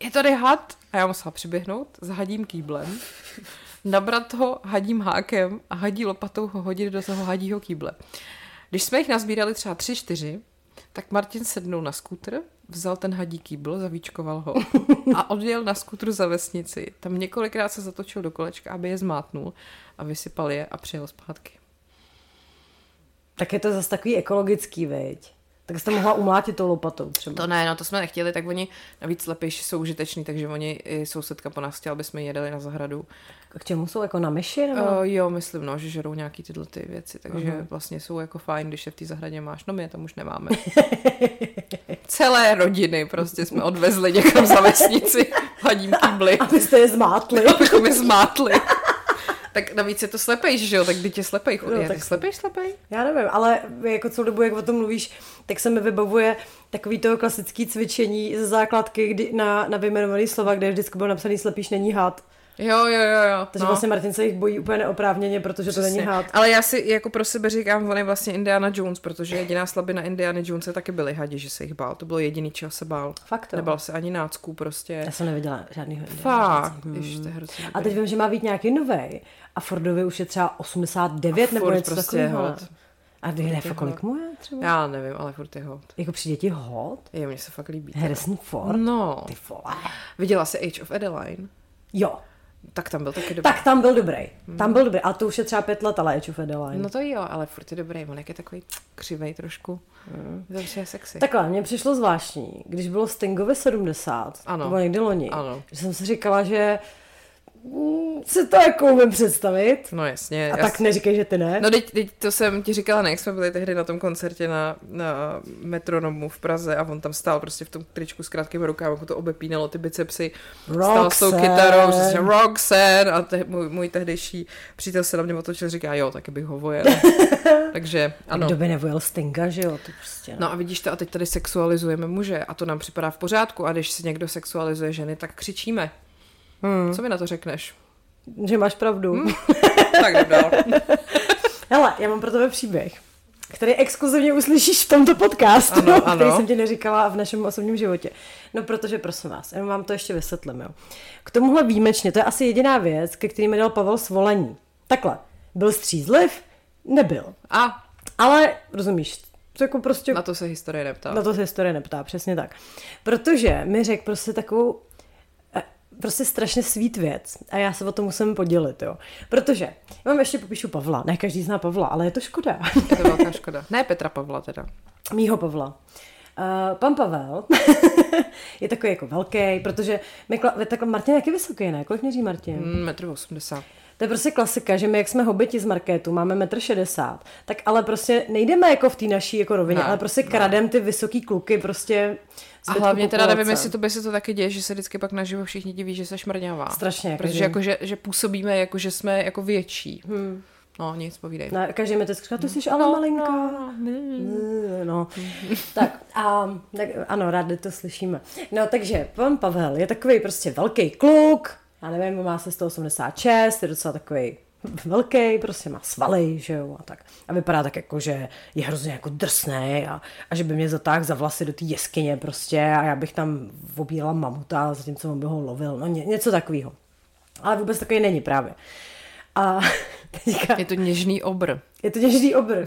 je tady had? A já musela přiběhnout s hadím kýblem, nabrat ho hadím hákem a hadí lopatou ho hodit do toho hadího kýble. Když jsme jich nazbírali třeba tři, čtyři, tak Martin sednul na skútr, vzal ten hadí kýbl, zavíčkoval ho a odjel na skútru za vesnici. Tam několikrát se zatočil do kolečka, aby je zmátnul a vysypal je a přijel zpátky. Tak je to zase takový ekologický, veď. Tak jste mohla umlátit tou lopatou třeba. To ne, no to jsme nechtěli, tak oni navíc lepějši jsou užiteční, takže oni i sousedka po nás chtěla, aby jsme jedeli na zahradu. K čemu jsou jako na myši? Nebo? Uh, jo, myslím, no, že žerou nějaký tyhle ty věci, takže uh-huh. vlastně jsou jako fajn, když je v té zahradě máš. No my je tam už nemáme. *laughs* Celé rodiny prostě jsme odvezli někam za vesnici hadím kýbly, Abyste je zmátli. *laughs* abychom je zmátli. Tak navíc je to slepej, že jo, tak dítě slepej. No, tak- slepej, slepej? Já nevím, ale jako celou dobu, jak o tom mluvíš, tak se mi vybavuje takový toho klasický cvičení ze základky kdy na, na vyjmenovaný slova, kde vždycky bylo napsaný slepíš není had. Jo, jo, jo, jo. Takže no. vlastně Martin se jich bojí úplně neoprávněně, protože to není Přesně. had. Ale já si jako pro sebe říkám, on je vlastně Indiana Jones, protože jediná slabina Indiana Jonese taky byly hadi, že se jich bál. To bylo jediný, čeho se bál. Fakt to. Nebal se ani nácků prostě. Já jsem neviděla žádný Fakt. Ježiš, to je hrozně A teď vím, že má být nějaký novej. A Fordovi už je třeba 89 nebo furt něco prostě je takového. hot. A vy ne, kolik mu je třeba? Já nevím, ale furt je hot. Jako přijde ti hot? Je, mně se fakt líbí. Harrison Ford? No. Ty vole. Viděla jsi Age of Adeline? Jo, Tak tam byl taky dobrý. tak tam byl dobrý. Tam byl dobrý. A to už je třeba pět let, ale Age of Adeline. No to jo, ale furt je dobrý. On je takový křivej trošku. To je sexy. Takhle, mně přišlo zvláštní, když bylo Stingovi 70, Ano. to bylo někdy loni, Ano. že jsem si říkala, že si to jako umím představit. No jasně. A jas- tak neříkej, že ty ne. No teď, teď to jsem ti říkala, ne, jak jsme byli tehdy na tom koncertě na, na metronomu v Praze a on tam stál prostě v tom tričku s krátkým rukávem, jako to obepínalo ty bicepsy, stál s tou kytarou, že Roxanne a te, můj, můj tehdejší přítel se na mě otočil, říká, jo, taky bych ho vojel. *laughs* Takže ano. Kdo by nevojel Stinga, že jo, to prostě ne. No a vidíš to, a teď tady sexualizujeme muže a to nám připadá v pořádku a když si někdo sexualizuje ženy, tak křičíme. Hmm. Co mi na to řekneš? Že máš pravdu. Hm? *laughs* tak jdem dál. Hele, já mám pro tebe příběh, který exkluzivně uslyšíš v tomto podcastu, Ano, který ano. jsem ti neříkala v našem osobním životě. No protože prosím vás, jenom vám to ještě vysvětlím, jo. K tomuhle výjimečně, to je asi jediná věc, ke který mi dal Pavel svolení. Takhle, byl střízliv? Nebyl. A Ale, rozumíš, to jako prostě na to se historie neptá. na to se historie neptá, přesně tak. Protože mi řekl prostě takovou prostě strašně svít věc a já se o to musím podělit, jo. Protože, já vám ještě popíšu Pavla, ne každý zná Pavla, ale je to škoda. Je to velká škoda. Ne Petra Pavla teda. Mýho Pavla. Uh, pan Pavel *laughs* je takový jako velký, protože my, takhle, Martin je jaký vysoký, ne? Kolik měří Martin? Mm, metr 80. To je prostě klasika, že my, jak jsme hobiti z marketu, máme 1,60 m, tak ale prostě nejdeme jako v té naší jako rovině, Ne, ale prostě kradem ty vysoký kluky prostě A hlavně teda nevím, jestli to by se to taky děje, že se vždycky pak naživo všichni diví, že se šmrňavá. Strašně, jako Protože že- jako, že, že působíme jako, že jsme jako větší. Hmm. No, nic, povídej. Ne, každý mi teď říká, ty jsi ale malinká. No, No, no. *laughs* tak a tak, ano, rádi to slyšíme. No takže pan Pavel je takový prostě velký kluk, já nevím, má se 186, je docela takový velký, prostě má svaly, že jo, a tak. A vypadá tak jako, že je hrozně jako drsný a, a že by mě zatáhl za vlasy do té jeskyně prostě a já bych tam obíjela mamuta, zatímco on by ho lovil, no ně, něco takového. Ale vůbec takový není právě. A *laughs* teďka, Je to něžný obr. je to něžný obr.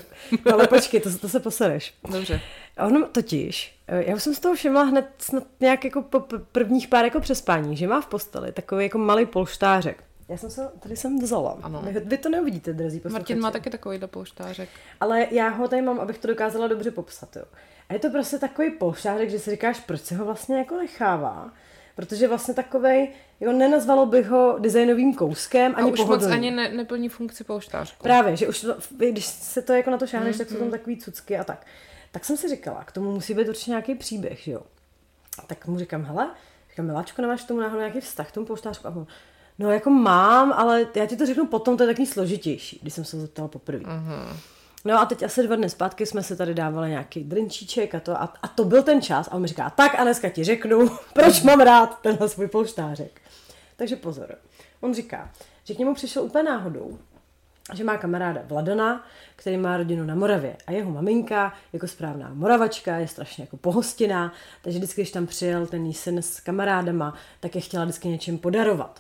Ale počkej, to, to se posereš. Dobře. On totiž, já už jsem z toho všimla hned snad nějak jako po prvních pár jako přespání, že má v posteli takový jako malý polštářek. Já jsem se, tady jsem vzala. Ano. Vy, to neuvidíte, drazí posluchači. Martin má taky takovýhle polštářek. Ale já ho tady mám, abych to dokázala dobře popsat. Jo. A je to prostě takový polštářek, že si říkáš, proč se ho vlastně jako nechává. Protože vlastně takovej, jo, nenazvalo bych ho designovým kouskem, A ani už moc pohodlným. ani ne, neplní funkci polštářku. Právě, že už to, když se to jako na to šáhneš, tak jsou tam takový cucky a tak. Tak jsem si říkala, k tomu musí být určitě nějaký příběh, že jo. Tak mu říkám, hele, říkám, miláčko, nemáš k tomu náhodou nějaký vztah k tomu polštářku? A on, no jako mám, ale já ti to řeknu potom, to je takový složitější, když jsem se ho zeptala poprvé. Mhm. No a teď asi dva dny zpátky jsme se tady dávali nějaký drinčíček a to, a, a to byl ten čas a on mi říká, tak a dneska ti řeknu, *laughs* proč mám rád tenhle svůj polštářek. Takže pozor, on říká, že k němu přišel úplně náhodou, že má kamaráda Vladana, který má rodinu na Moravě a jeho maminka jako správná moravačka je strašně jako pohostinná, takže vždycky, když tam přijel ten jí syn s kamarádama, tak je chtěla vždycky něčem podarovat.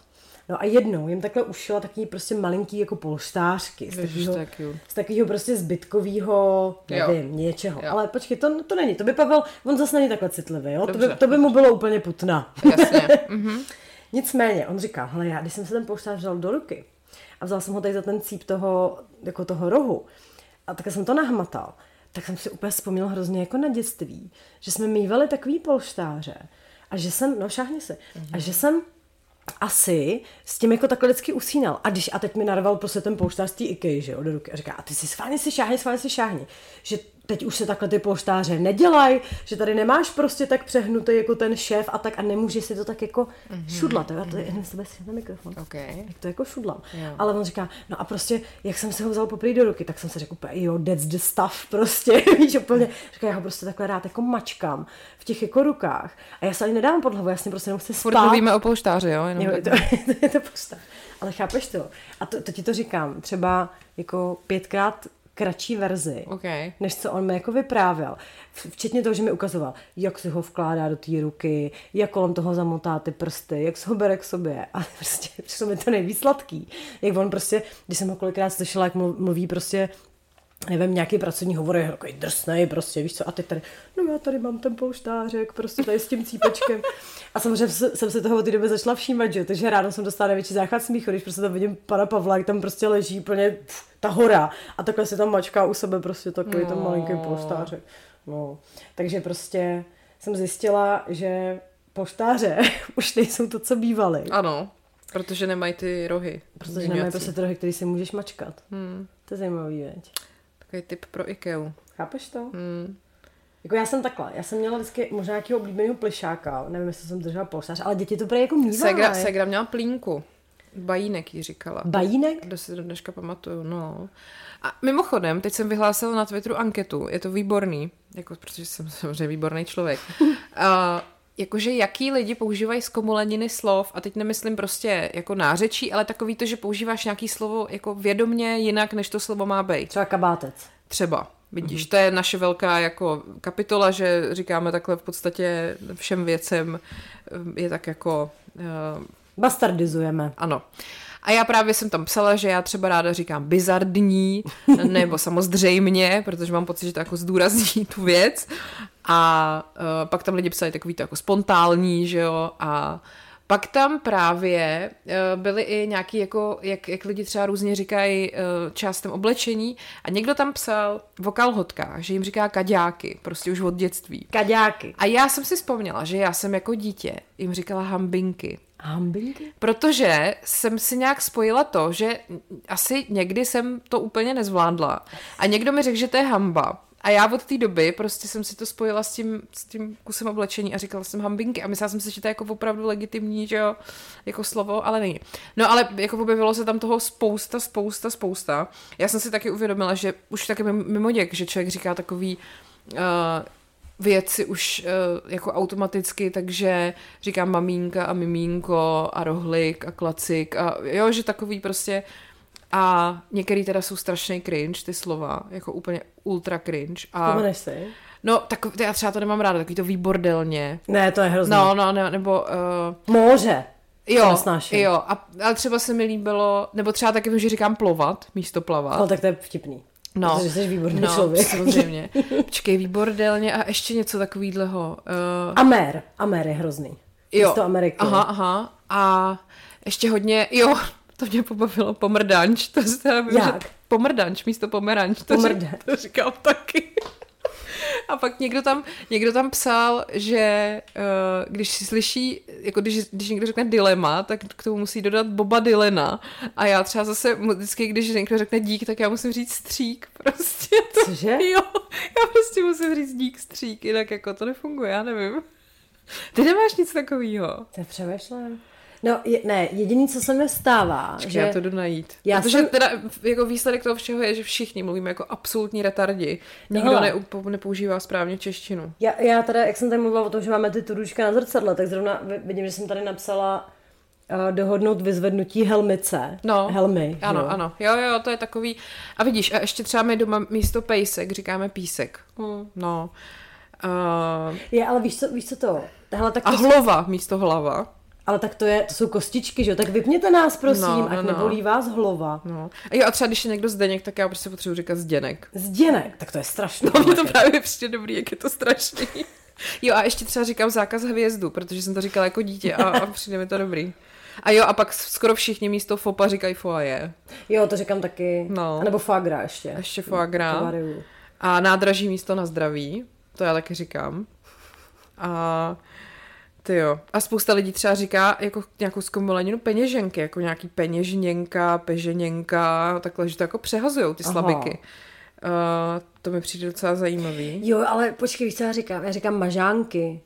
No a jednou jim takhle ušila takový prostě malinký jako polštářky z takového, cute. z takového prostě zbytkového, nevím, něčeho. Jo. Ale počkej, to, to není, to by Pavel, on zase není takhle citlivý, jo? To, by, Dobře. to by mu bylo úplně putna. Jasně. Mhm. *laughs* Nicméně, on říká, hele, já když jsem se ten polštář vzal do ruky a vzal jsem ho tady za ten cíp toho, jako toho rohu a tak jsem to nahmatal, tak jsem si úplně vzpomněl hrozně jako na dětství, že jsme mývali takový polštáře a že jsem, no šáhni se, a že jsem asi s tím jako takhle vždycky usínal. A když, a teď mi narval prostě ten polštář z té IKEA, že jo, do ruky. A říká, a ty si schválně si šáhni, schválně si šáhni. Že teď už se takhle ty polštáře nedělají, že tady nemáš prostě tak přehnutý jako ten šéf a tak a nemůžeš si to tak jako mm-hmm. šudlat. A to tebe si na mikrofon. OK. Jak to jako šudlám. Jo. Ale on říká, no a prostě, jak jsem si ho vzal poprvé do ruky, tak jsem si řekl jo, that's the stuff prostě, *laughs* víš, úplně. Říká, já ho prostě takhle rád jako mačkám v těch jako rukách. A já se ani nedám pod hlavu, já s ním prostě jenom chci Furt spát. mluvíme o polštáři, jo? Jenom Jo, je to, je to *laughs* postav. Ale chápeš to? A to, to ti to říkám, třeba jako pětkrát kratší verzi, OK. než co on mi jako vyprávěl. Včetně toho, že mi ukazoval, jak si ho vkládá do té ruky, jak kolem toho zamotá ty prsty, jak se ho bere k sobě. *laughs* A prostě přišlo mi to nejvíc sladký. Jak on prostě, když jsem ho kolikrát slyšela, jak mluv- mluví prostě nevím, nějaký pracovní hovor je takový drsnej, prostě, víš co, a teď tady, no já tady mám ten polštářek, prostě tady s tím cípečkem. A samozřejmě se- jsem se toho od té doby začala všímat, že? takže ráno jsem dostala největší záchvat smíchu, když prostě tam vidím pana Pavla, jak tam prostě leží úplně pff, ta hora a takhle se tam mačká u sebe prostě takový ten No. malinký polštářek. No, takže prostě jsem zjistila, že polštáře *laughs* už nejsou to, co bývaly. Ano, protože nemají ty rohy. Protože nemají prostě trhy, který si můžeš mačkat. Hmm. To je zajímavý, věď. Takový tip pro IKEA. Chápeš to? Hmm. Jako já jsem takhle, já jsem měla vždycky možná nějakého oblíbeného plišáka, nevím, jestli jsem držela polštář, ale děti to prý jako mývají. Segra, Segra měla plínku. Bajínek jí říkala. Bajínek? Kdo si to dneška pamatuju, no. A mimochodem, teď jsem vyhlásila na Twitteru anketu, je to výborný, jako, protože jsem samozřejmě výborný člověk. *laughs* A, jakože jaký lidi používají zkomoleniny slov, a teď nemyslím prostě jako nářečí, ale takový to, že používáš nějaký slovo jako vědomně jinak, než to slovo má být. Třeba kabátec. Třeba. Vidíš, to je naše velká jako kapitola, že říkáme takhle v podstatě všem věcem je tak jako uh, Bastardizujeme. ano. A já právě jsem tam psala, že já třeba ráda říkám bizardní, *laughs* nebo samozřejmě, protože mám pocit, že to jako zdůrazní tu věc. A uh, pak tam lidi psali takový to jako spontánní, že jo, a pak tam právě uh, byly i nějaký, jako, jak, jak lidi třeba různě říkají uh, částem oblečení a někdo tam psal o kalhotkách, že jim říká kaďáky, prostě už od dětství. Kaďáky. A já jsem si vzpomněla, že já jsem jako dítě jim říkala hambinky. Hambinky? Protože jsem si nějak spojila to, že asi někdy jsem to úplně nezvládla. A někdo mi řekl, že to je hamba. A já od té doby prostě jsem si to spojila s tím, s tím kusem oblečení a říkala jsem hambinky a myslela jsem si, že to je jako opravdu legitimní, že jo, jako slovo, ale není. No ale jako objevilo se tam toho spousta, spousta, spousta. Já jsem si taky uvědomila, že už taky mimo děk, že člověk říká takový uh, věci už uh, jako automaticky, takže říkám mamínka a mimínko a rohlik a klacik a jo, že takový prostě a některý teda jsou strašný cringe, ty slova, jako úplně ultra cringe. A, Vzpomeneš si? no, tak já třeba to nemám ráda, takový to výbordelně. Ne, to je hrozné. No, no, ne, nebo... Uh, Moře. Jo, jo, a, ale třeba se mi líbilo, nebo třeba taky že říkám plovat, místo plavat. Ale tak to je vtipný. No, Protože jsi výborný no, člověk. samozřejmě. *laughs* Počkej, výbordelně a ještě něco takovýhleho. Uh, Amer. Amer je hrozný. jo. Místo Ameriky. Aha, aha. A ještě hodně, jo, to mě pobavilo, pomrdanč. To se teda Jak? Že pomrdanč místo pomeranč. To, Pomrdanč. Řík, to říkal taky. A pak někdo tam, někdo tam psal, že uh, když si slyší, jako když, když někdo řekne dilema, tak k tomu musí dodat Boba Dylena. A já třeba zase vždycky, když někdo řekne dík, tak já musím říct střík. Prostě to, *laughs* Cože? Jo, já prostě musím říct dík, střík, jinak jako to nefunguje, já nevím. Ty nemáš nic takového. To je přemýšlem. No, je, ne, jediný, co se mi stává, že... že... Já to jdu najít. Já Protože jsem- teda jako výsledek toho všeho je, že všichni mluvíme jako absolutní retardi. No Nikdo ne, nepoužívá správně češtinu. Já, já teda, jak jsem tady mluvila o tom, že máme ty turučka na zrcadle, tak zrovna vi- vidím, že jsem tady napsala uh, dohodnout vyzvednutí helmice. No, Helmy. Ano, jo. ano. Jo, jo, to je takový. A vidíš, a ještě třeba my doma místo pejsek říkáme písek. Hmm. No. Uh, Je, ale víš co, víš co to? Hele, tak a hlova místo hlava. Ale tak to, je, to jsou kostičky, že jo? Tak vypněte nás, prosím, No, no, ať no. nebolí vás hlava. No. A jo, a třeba když je někdo zdeněk, tak já prostě potřebuji říkat zděnek. Zděnek, tak to je strašné. No, mě to právě přijde dobrý, jak je to strašný. *laughs* Jo, a ještě třeba říkám zákaz hvězdu, protože jsem to říkala jako dítě a, a přijde mi to dobrý. A jo, a pak skoro všichni místo fopa říkají foaje. Jo, to říkám taky. No. A nebo fagra ještě. Ještě variuju. A nádraží místo na zdraví. To já taky říkám. A ty jo. A spousta lidí třeba říká jako nějakou zkomoleninu peněženky, jako nějaký peněžněnka, peženěnka, takhle, že to jako přehazujou ty Aha. slabiky. Uh, to mi přijde docela zajímavý. Jo, ale počkej, víš, co já říkám? Já říkám mažánky.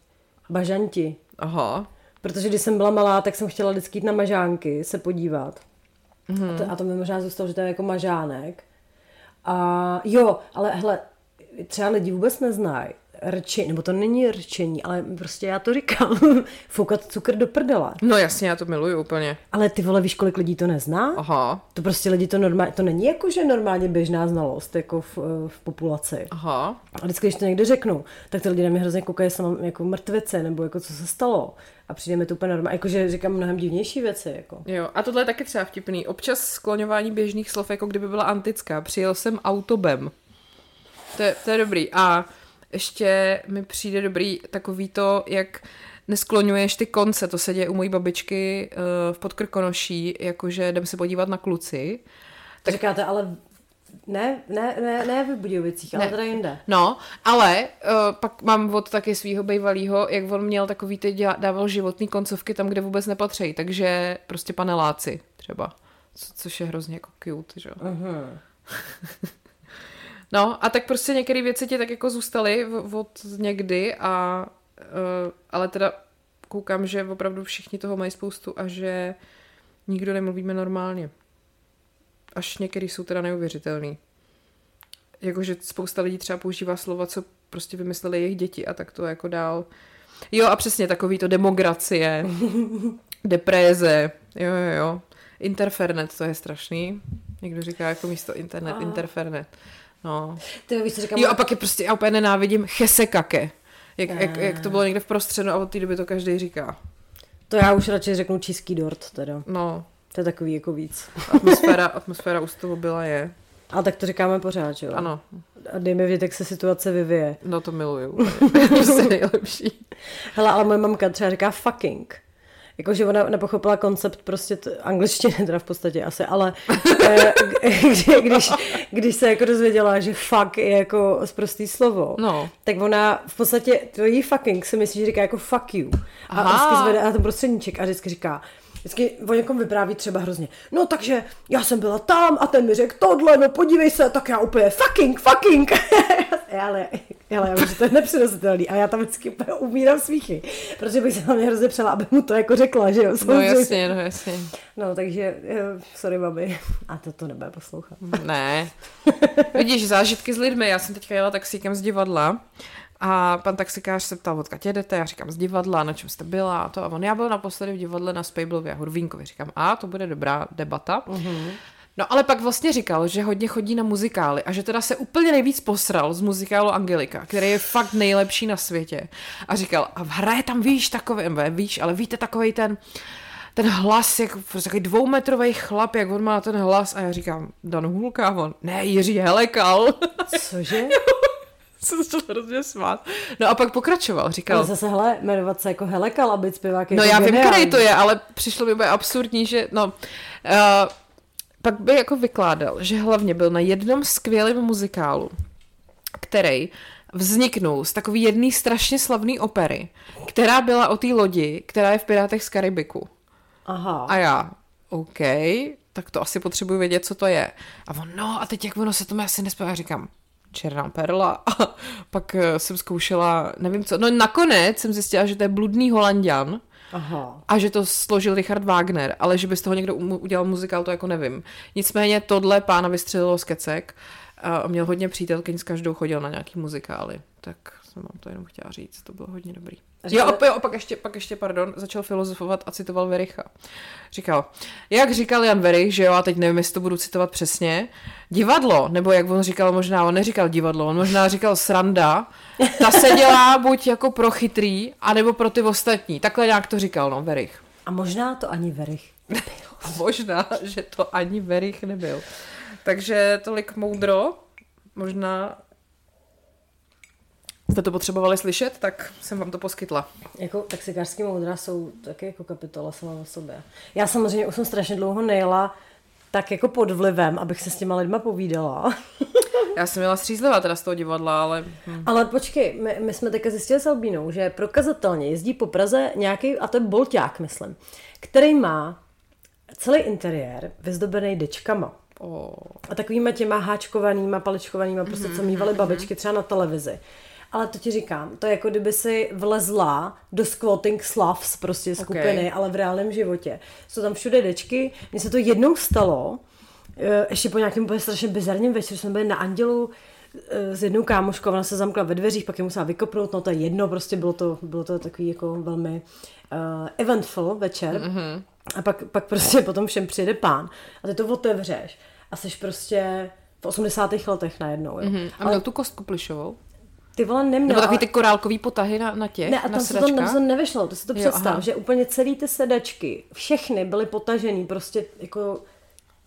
Bažanti. Aha. Protože když jsem byla malá, tak jsem chtěla vždycky jít na mažánky, se podívat. Mm-hmm. A, to, a to mi možná zůstalo, že to je jako mažánek. A jo, ale hele, třeba lidi vůbec neznají rčení, nebo to není rčení, ale prostě já to říkám, *laughs* foukat cukr do prdele. No jasně, já to miluju úplně. Ale ty vole, víš, kolik lidí to nezná? Aha. To prostě lidi to normálně, to není jako, že normálně běžná znalost, jako v, v populaci. Aha. A vždycky, když to někdo řeknu, tak ty lidi na mě hrozně koukají, jestli mám jako mrtvice, nebo jako co se stalo. A přijde mi to úplně normálně, jakože říkám mnohem divnější věci. Jako. Jo, a tohle je taky třeba vtipný. Občas skloňování běžných slov, jako kdyby byla antická. Přijel jsem autobem. To je, to je dobrý. A ještě mi přijde dobrý takový to, jak neskloňuješ ty konce. To se děje u mojí babičky uh, v Podkrkonoší, jakože jdem se podívat na kluci. Tak říkáte, ale ne, ne, ne, ne v Budějovicích, ale Ne. teda jinde. No, ale uh, pak mám od taky svého bývalého, jak on měl takový, ty děla, dával životní koncovky tam, kde vůbec nepatří, takže prostě paneláci třeba, co, což je hrozně jako cute, že jo. Uh-huh. *laughs* No a tak prostě některé věci ti tak jako zůstaly od někdy a uh, ale teda koukám, že opravdu všichni toho mají spoustu a že nikdo nemluvíme normálně. Až některý jsou teda neuvěřitelný. Jakože spousta lidí třeba používá slova, co prostě vymysleli jejich děti a tak to jako dál. Jo a přesně takový to demokracie, *laughs* depréze, jo jo jo. Interfernet, to je strašný. Někdo říká jako místo internet, A. interfernet. No. Ty víš, co říkám, Jo a pak je prostě, já úplně nenávidím chesekake. Jak, jak, Ne. jak to bylo někde v prostředu a od té doby to každý říká. to já už radši řeknu číský dort, teda. No, To je takový jako víc. atmosféra, atmosféra už z toho byla je. Ale tak to říkáme pořád, že jo? Ano, A dejme vědět, jak se situace vyvíje. no to miluju. *laughs* úplně. prostě nejlepší. Hele, ale moje mamka třeba říká fucking. Jakože ona nepochopila koncept prostě t- angličtiny, teda v podstatě asi, ale *laughs* eh, kdy, když, když se jako dozvěděla, že fuck je jako zprostý slovo, No. tak ona v podstatě, to jí fucking si myslí, že říká jako fuck you. A Aha. vždycky zvede na ten prostředníček a vždycky říká, vždycky o někom vypráví třeba hrozně, no takže já jsem byla tam a ten mi řekl tohle, no podívej se, tak já úplně fucking, fucking. *laughs* ale, ale já vím, že to je nepřenositelný a já tam vždycky úplně umírám smíchy, protože bych se na mě hrozně přela, aby mu to jako řekla, že jo, No jasně, no jasně. No, takže, eh, sorry, mami. A to to nebude poslouchat. Ne. Vidíš, zážitky s lidmi. Já jsem teďka jela taxíkem z divadla A pan taxikář se ptal, odkud jedete, já říkám z divadla, na čem jste byla a to. A on, já byl naposledy v divadle na Spejblově a Hurvínkovi. Říkám, a to bude dobrá debata. Uh-huh. No ale pak vlastně říkal, že hodně chodí na muzikály a že teda se úplně nejvíc posral z muzikálu Angelika, který je fakt nejlepší na světě. A říkal, a hraje tam, víš, takový, víš, ale víte, takový ten, ten hlas, jak prostě takový dvoumetrový chlap, jak on má ten hlas a já říkám, Dan Hulka, on, ne, Jiří Helekal. Cože? *laughs* se hrozně smát. No a pak pokračoval, říkal. Ale zase, hele, jmenovat se jako Helekal a být zpěvák No jako já vím, který to je, ale přišlo mi bude absurdní, že no... Uh, pak by jako vykládal, že hlavně byl na jednom skvělém muzikálu, který vzniknul z takový jedný strašně slavný opery, která byla o té lodi, která je v Pirátech z Karibiku. Aha. A já, OK, tak to asi potřebuji vědět, co to je. A on, no a teď jak ono se tomu asi nespěvá, já říkám, Černá perla. *laughs* A pak eh, jsem zkoušela, nevím co, no nakonec jsem zjistila, že to je bludný holanděn, Aha. a že to složil Richard Wagner, ale že by z toho někdo udělal muzikál, to jako nevím. Nicméně tohle pána vystřelilo z kecek a měl hodně přítelkyň, s každou chodil na nějaký muzikály. Tak jsem vám to jenom chtěla říct, to bylo hodně dobrý. Jo, a, jo, pak ještě, pak ještě, pardon, začal filozofovat a citoval Vericha. Říkal, jak říkal Jan Verich, že jo, a teď nevím, jestli to budu citovat přesně, divadlo, nebo jak on říkal možná, on neříkal divadlo, on možná říkal sranda, ta se dělá buď jako pro chytrý, anebo pro ty ostatní. Takhle nějak to říkal, no, Verich. A možná to ani Verich. A *laughs* možná, že to ani Verich nebyl. Takže tolik moudro, možná jste to potřebovali slyšet, tak jsem vám to poskytla. Jako taxikářský moudra jsou taky jako kapitola sama o sobě. Já samozřejmě už jsem strašně dlouho nejela tak jako pod vlivem, abych se s těma lidma povídala. *laughs* Já jsem měla střízlivá teda z toho divadla, ale... Hm. Ale počkej, my, my jsme teďka zjistili s Albínou, že prokazatelně jezdí po Praze nějaký, a to je bolťák, myslím, který má celý interiér vyzdobený dečkama. O, A takovýma těma háčkovanýma, paličkovanýma, prostě co mývaly babičky třeba na televizi. Ale to ti říkám, to je jako kdyby si vlezla do Squatting Slavs prostě skupiny, okay. ale v reálném životě. Jsou tam všude dečky. Mně se to jednou stalo, eh, ještě po nějakém úplně strašně bizarním večeru, jsme byli na Andělu eh, s jednou kámoškou, ona se zamkla ve dveřích, pak je musela vykopnout, no to je jedno, prostě bylo to, bylo to takový jako velmi uh, eventful večer. Mm-hmm. A pak, pak prostě *laughs* potom všem přijde pán a ty to otevřeš a jsi prostě v 80. letech najednou. Jo. Mm-hmm. a měl tu kostku plišovou? Ty vole neměl. Nebo takový ty korálkový potahy na, na těch, ne, a na tam se, to, tam se to nevyšlo, to si to Jo, představ, aha. že úplně celý ty sedačky, všechny byly potažený prostě jako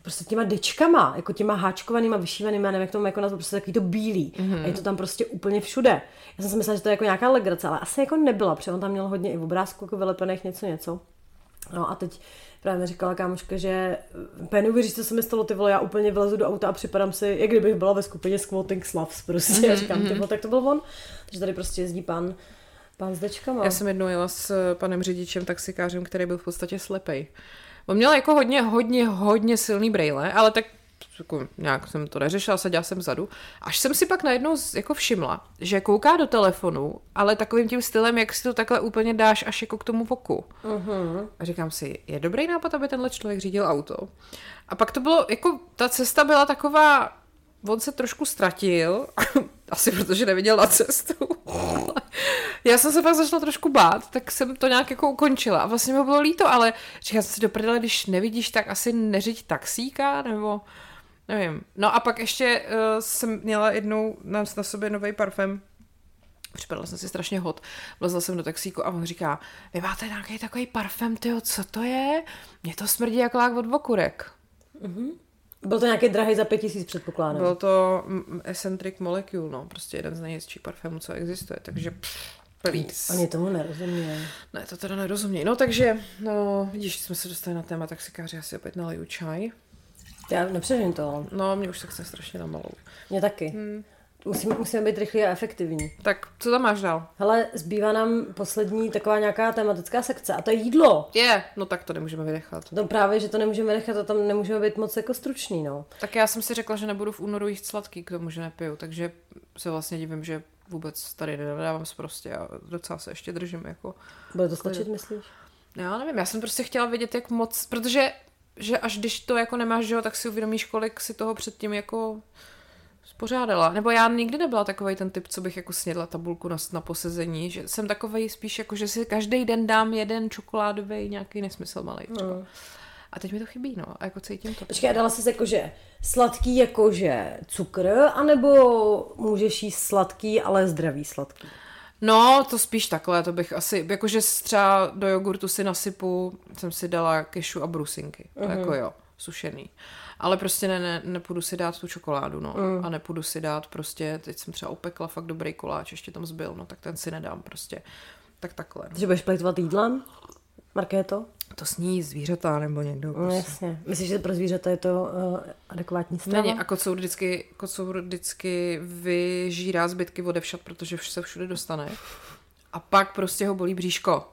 prostě těma dečkama, jako těma háčkovanýma, vyšívanýma, nevím, jak to mám jako nazvat, prostě takový to bílý. Mhm. Mm-hmm. A je to tam prostě úplně všude. Já jsem si myslela, že to je jako nějaká legrace, ale asi jako nebyla, protože on tam měl hodně i v obrázku jako vylepených něco, něco. No a teď právě mi říkala kámoška, že úplně neuvěříš, co se mi stalo, ty vole, já úplně vylezu do auta a připadám si, jak kdybych byla ve skupině Squatting Slavs, prostě. Mhm, Mm-hmm. Říkám, ty vole, tak to byl on. Takže tady prostě jezdí pán, pán s dečkama. Já jsem jednou jela s panem řidičem, taxikářem, který byl v podstatě slepej. On měl jako hodně, hodně, hodně silný brejle, ale tak jako nějak jsem to neřešila, seděla jsem vzadu. Až jsem si pak najednou jako všimla, že kouká do telefonu, ale takovým tím stylem, jak si to takhle úplně dáš až jako k tomu voku. Uh-huh. A říkám si, je dobrý nápad, aby tenhle člověk řídil auto. A pak to bylo, jako ta cesta byla taková, on se trošku ztratil, *laughs* asi protože neviděl na cestu. *laughs* Já jsem se pak začala trošku bát, tak jsem to nějak jako ukončila. A vlastně mi bylo líto, ale říkám jsem si do prdele, když nevidíš, tak asi neřiď taxíka, nebo nevím. No a pak ještě uh, jsem měla jednou na, na sobě nový parfém, Připadala jsem si strašně hot. Vlezla jsem do taxíku a on říká, vy máte nějaký takový parfém, tyjo, co to je? Mně to smrdí jak lák od vokurek. Byl to nějaký drahý za pět tisíc, předpokládám. Byl to mm, Eccentric Molecule, no, prostě jeden z nejhezčích parfémů, co existuje, takže pff, please. Oni tomu nerozumějí. Ne, to teda nerozumějí. No takže, no, vidíš, jsme se dostali na téma taxikáři, já si opět naliju čaj. Já nepřežím to. No, mě už se chce strašně na malou. Mě taky. Hmm. Musíme, musíme být rychlí a efektivní. Tak, co tam máš dál? Hele, zbývá nám poslední taková nějaká tematická sekce a to je jídlo. Je, yeah. no tak to nemůžeme vynechat. No právě, že to nemůžeme nechat a tam nemůžeme být moc jako stručný, no. Tak já jsem si řekla, že nebudu v únoru jíst sladký k tomu, že nepiju, takže se vlastně divím, že vůbec tady nedávám prostě a docela se ještě držím jako. Bude to stačit, myslíš? Já nevím, já jsem prostě chtěla vědět, jak moc, protože že až když to jako nemáš, že jo, tak si uvědomíš, kolik si toho předtím jako spořádala. Nebo já nikdy nebyla takový ten typ, co bych jako snědla tabulku na, na posezení, že jsem takový spíš jako, že si každý den dám jeden čokoládový nějaký nesmysl malý třeba. No. A teď mi to chybí, no. A jako cítím to. Počkej, dala jsi jakože sladký jakože cukr, anebo můžeš jíst sladký, ale zdravý sladký? No, to spíš takhle, to bych asi, jakože třeba do jogurtu si nasypu, jsem si dala kešu a brusinky, to Mhm. jako jo, sušený. Ale prostě ne, ne, nepůjdu si dát tu čokoládu, no. Mhm. A nepůjdu si dát prostě, teď jsem třeba opekla fakt dobrý koláč, ještě tam zbyl, no tak ten si nedám prostě. Tak takhle. No. Takže budeš plejtovat jídlem? Markéto? To sní zvířata nebo někdo. No, Prostě. jasně. Myslíš, že pro zvířata je to uh, adekvátní strava? Není, a kocour vždycky, kocour vždycky vyžírá zbytky vodevšat, protože se všude dostane. A pak prostě ho bolí bříško.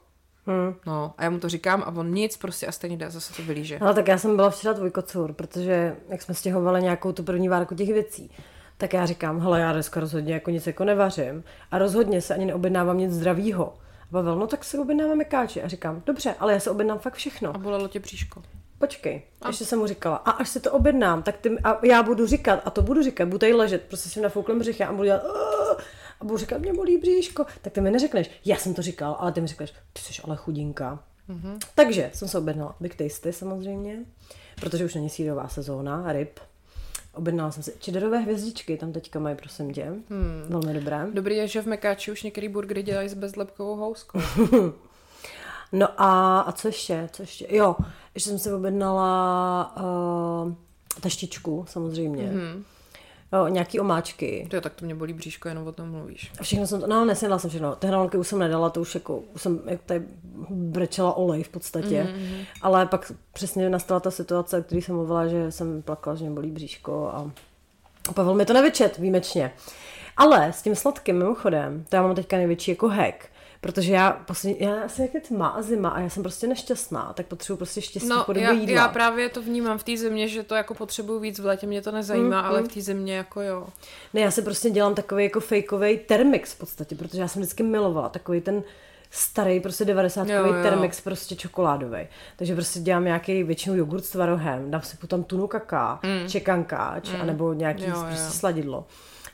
Hmm. No, a já mu to říkám a on nic prostě a stejně jde, zase to vylíže. Ale tak já jsem byla včera tvůj kocur, protože jak jsme stěhovali nějakou tu první várku těch věcí, tak já říkám, hele, já dneska rozhodně jako nic jako nevařím a rozhodně se ani neobjednávám nic zdravýho. A Pavel, no tak si objednáme mekáči. A říkám, dobře, ale já se objednám fakt všechno. A bolelo tě bříško. Počkej, a. ještě jsem mu říkala, a až se to objednám, tak ty, a já budu říkat, a to budu říkat, budu tady ležet, prostě si nafouknem břicha a budu dělat, a budu říkat, mě bolí bříško, tak ty mi neřekneš, já jsem to říkal, ale ty mi řekneš, ty jsi ale chudinka. Mm-hmm. Takže jsem se objednala Big Tasty samozřejmě, protože už není sírová sezóna, ryb. Objednala jsem si čederové hvězdičky, tam teďka mají, prosím tě, hmm. velmi dobré. Dobrý je, že v Mekáči už některý burgery dělají s bezlepkovou houskou. *laughs* No a, a co ještě, co ještě? Jo, ještě jsem si objednala uh, taštičku, samozřejmě. Mm-hmm. Jo, nějaký omáčky. To tak to mě bolí bříško, jenom o tom mluvíš. A všechno jsem to, no nesnědla jsem všechno. Ty hranolky už jsem nedala, to už jako, už jsem jak tady brečela olej v podstatě. Mm-hmm. Ale pak přesně nastala ta situace, o které jsem mluvila, že jsem plakala, že mě bolí bříško a, a Pavel mi to nevyčet výjimečně. Ale s tím sladkým mimochodem, to já mám teďka největší jako hack, Protože já, poslední, já asi jak je tma a zima a já jsem prostě nešťastná, tak potřebuji prostě štěstí No, v podobě já, jídla. já právě to vnímám v té zimě, že to jako potřebuju víc, v létě mě to nezajímá, mm, ale v té zimě jako jo. Ne, já si prostě dělám takový jako fejkový termix v podstatě, protože já jsem vždycky milovala takový ten starý prostě 90 Jo, jo. termix prostě čokoládový. Takže prostě dělám nějaký většinou jogurt s tvarohem, dám si tam tunu kaká, mm. čekankáč, mm. anebo nějaký Jo, prostě jo. sladidlo.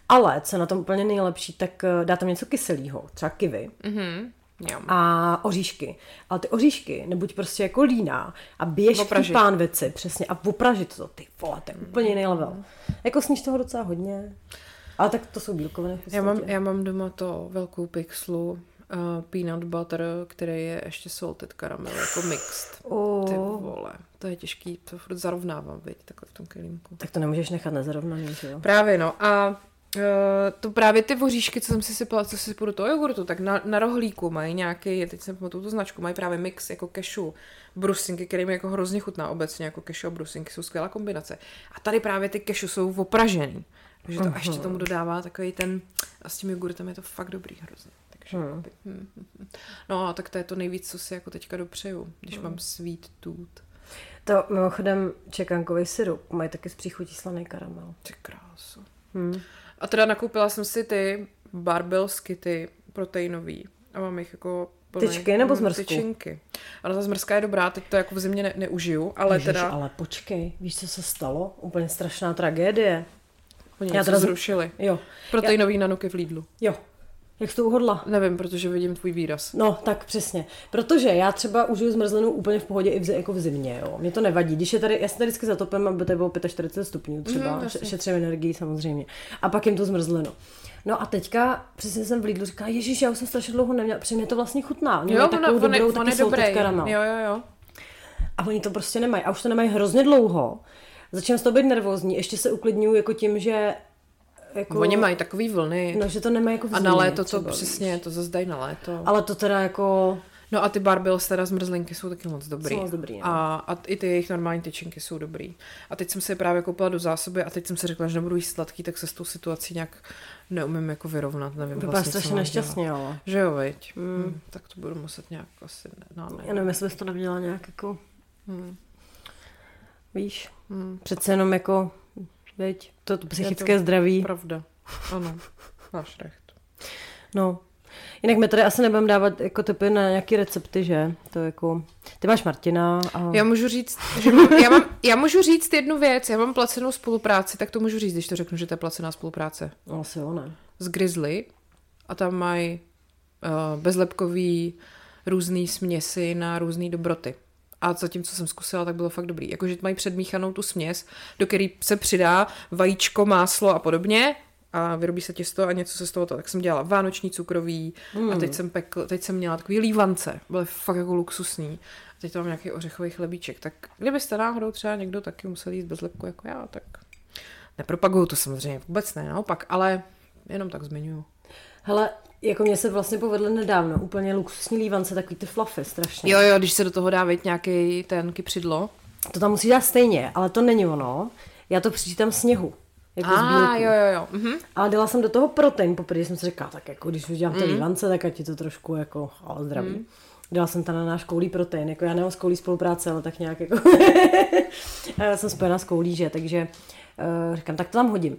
Ale co je na tom úplně nejlepší, tak eh, dá tam něco kyselého, třeba kivy Mhm. Jo. a oříšky. Ale ty oříšky, nebuď prostě jako líná a běž v té Opražit. pánvici, přesně, a opražit to, ty vole, to je úplně jiný level. Jako sníš toho docela hodně, ale tak to jsou bílkoviny. Já mám, já mám doma to velkou pixlu, uh, peanut butter, který je ještě salted caramel, jako mixed. O, Ty vole, to je těžký, to furt zarovnávám, viď, takhle v tom kelímku. tak to nemůžeš nechat nezarovnaný, že jo? Právě no a Uh, to právě ty voříšky, co jsem si sypala, co si sypu do toho jogurtu, tak na, na rohlíku mají nějaký, teď jsem pamatuju tu značku, mají právě mix jako kešu, brusinky, který mi jako hrozně chutná obecně, jako kešu a brusinky jsou skvělá kombinace. A tady právě ty kešu jsou opražený. Takže to uh-huh. ještě tomu dodává takový ten, a s tím jogurtem je to fakt dobrý hrozně. Takže, Hmm. hm, hm, hm. No a tak to je to nejvíc, co si jako teďka dopřeju, když Hmm. mám sweet tooth. To mimochodem čekankový syrup, mají taky s příchutí slaný karamel. Ty krásu. Hmm. A teda nakoupila jsem si ty barbelsky, ty proteinový. A mám jich jako... plný- Tyčky nebo zmrzku? Tyčinky. Ale ta zmrzka je dobrá, teď to jako v zimě ne, neužiju, ale Ježiš, teda ale počkej, víš, co se stalo? Úplně strašná tragédie. oni já něco teda zrušili. Jo, Proteinový nanuky v Lidlu. jo. Jak jsi to uhodla? Nevím, protože vidím tvůj výraz. No, tak přesně. Protože já třeba užiju zmrzlinu úplně v pohodě i v, jako v zimě, jo. Mě to nevadí. Když je tady, já se tady vždycky zatopím, aby to bylo 45 stupňů třeba, Mhm, mm, jasně. šetřím energii samozřejmě. A pak jim tu zmrzlinu. No a teďka přesně jsem v Lidlu říkala, ježíš, já už jsem strašně dlouho neměla, protože mě to vlastně chutná. Mě Jo, takovou on, dobrou on, taky on dobrý. Jo, jo, jo. A oni to prostě nemají. A už to nemají hrozně dlouho. Začínám z toho být nervózní. Ještě se uklidňuji jako tím, že jako, Oni mají takový vlny. No, že to nemají jako v a na léto to třeba, přesně, víš. to zase dají na léto. Ale to teda jako... No a ty barbils, teda zmrzlinky jsou taky moc dobrý. Jsou moc dobrý, no. a, a i ty jejich normální tyčinky jsou dobrý. A teď jsem si je právě koupila do zásoby a teď jsem si řekla, že nebudu jíst sladký, tak se s tou situací nějak neumím jako vyrovnat, nevím Vypadáš vlastně, strašně nešťastně, jo. Že jo, veď. Mm. Tak to budu muset nějak asi, ne, no, ne. Já nevím, jestli bys to neměla nějak jako... Hmm. Víš? Hmm. Přece jenom jako... Veď, to, to psychické Je to zdraví. Pravda. Ano, *laughs* máš recht. No, Jinak my tady asi nebudeme dávat jako typy na nějaký recepty, že? To jako... Ty máš Martina a... Já můžu říct, že mám, já, mám, já můžu říct jednu věc, já mám placenou spolupráci, tak to můžu říct, když to řeknu, že to je placená spolupráce. No, asi jo, ne. Z Grizzly a tam mají uh, bezlepkový různý směsi na různé dobroty. A zatím, co jsem zkusila, tak bylo fakt dobrý. Jakože mají předmíchanou tu směs, do které se přidá vajíčko, máslo a podobně a vyrobí se těsto a něco se z toho to. Tak jsem dělala vánoční cukrový mm. a teď jsem, pekl, teď jsem měla takový lívance, byly fakt jako luxusní. A teď tam mám nějaký ořechový chlebíček. Tak kdybyste náhodou třeba někdo taky musel jíst bez lepku jako já, tak nepropaguju to samozřejmě, vůbec ne, naopak, ale jenom tak zmiňuju. Hele, jako mě se vlastně povedly nedávno úplně luxusní lívance, takový ty fluffy strašně. Jo, jo, když se do toho dá vět nějaký ten kypřidlo. To tam musí dát stejně, ale to není ono. Já to přičítám sněhu. Jako A, jo, jo, jo. Mhm. A dala jsem do toho protein, poprvé jsem si říkala, tak jako když už dělám ty Mhm. lívance, tak ať ti to trošku jako, ale zdraví. Dala jsem tam na náš koulí protein, jako já nemám s koulí spolupráce, ale tak nějak jako, *laughs* já jsem spojená s koulí, že, takže uh, říkám, tak to tam hodím.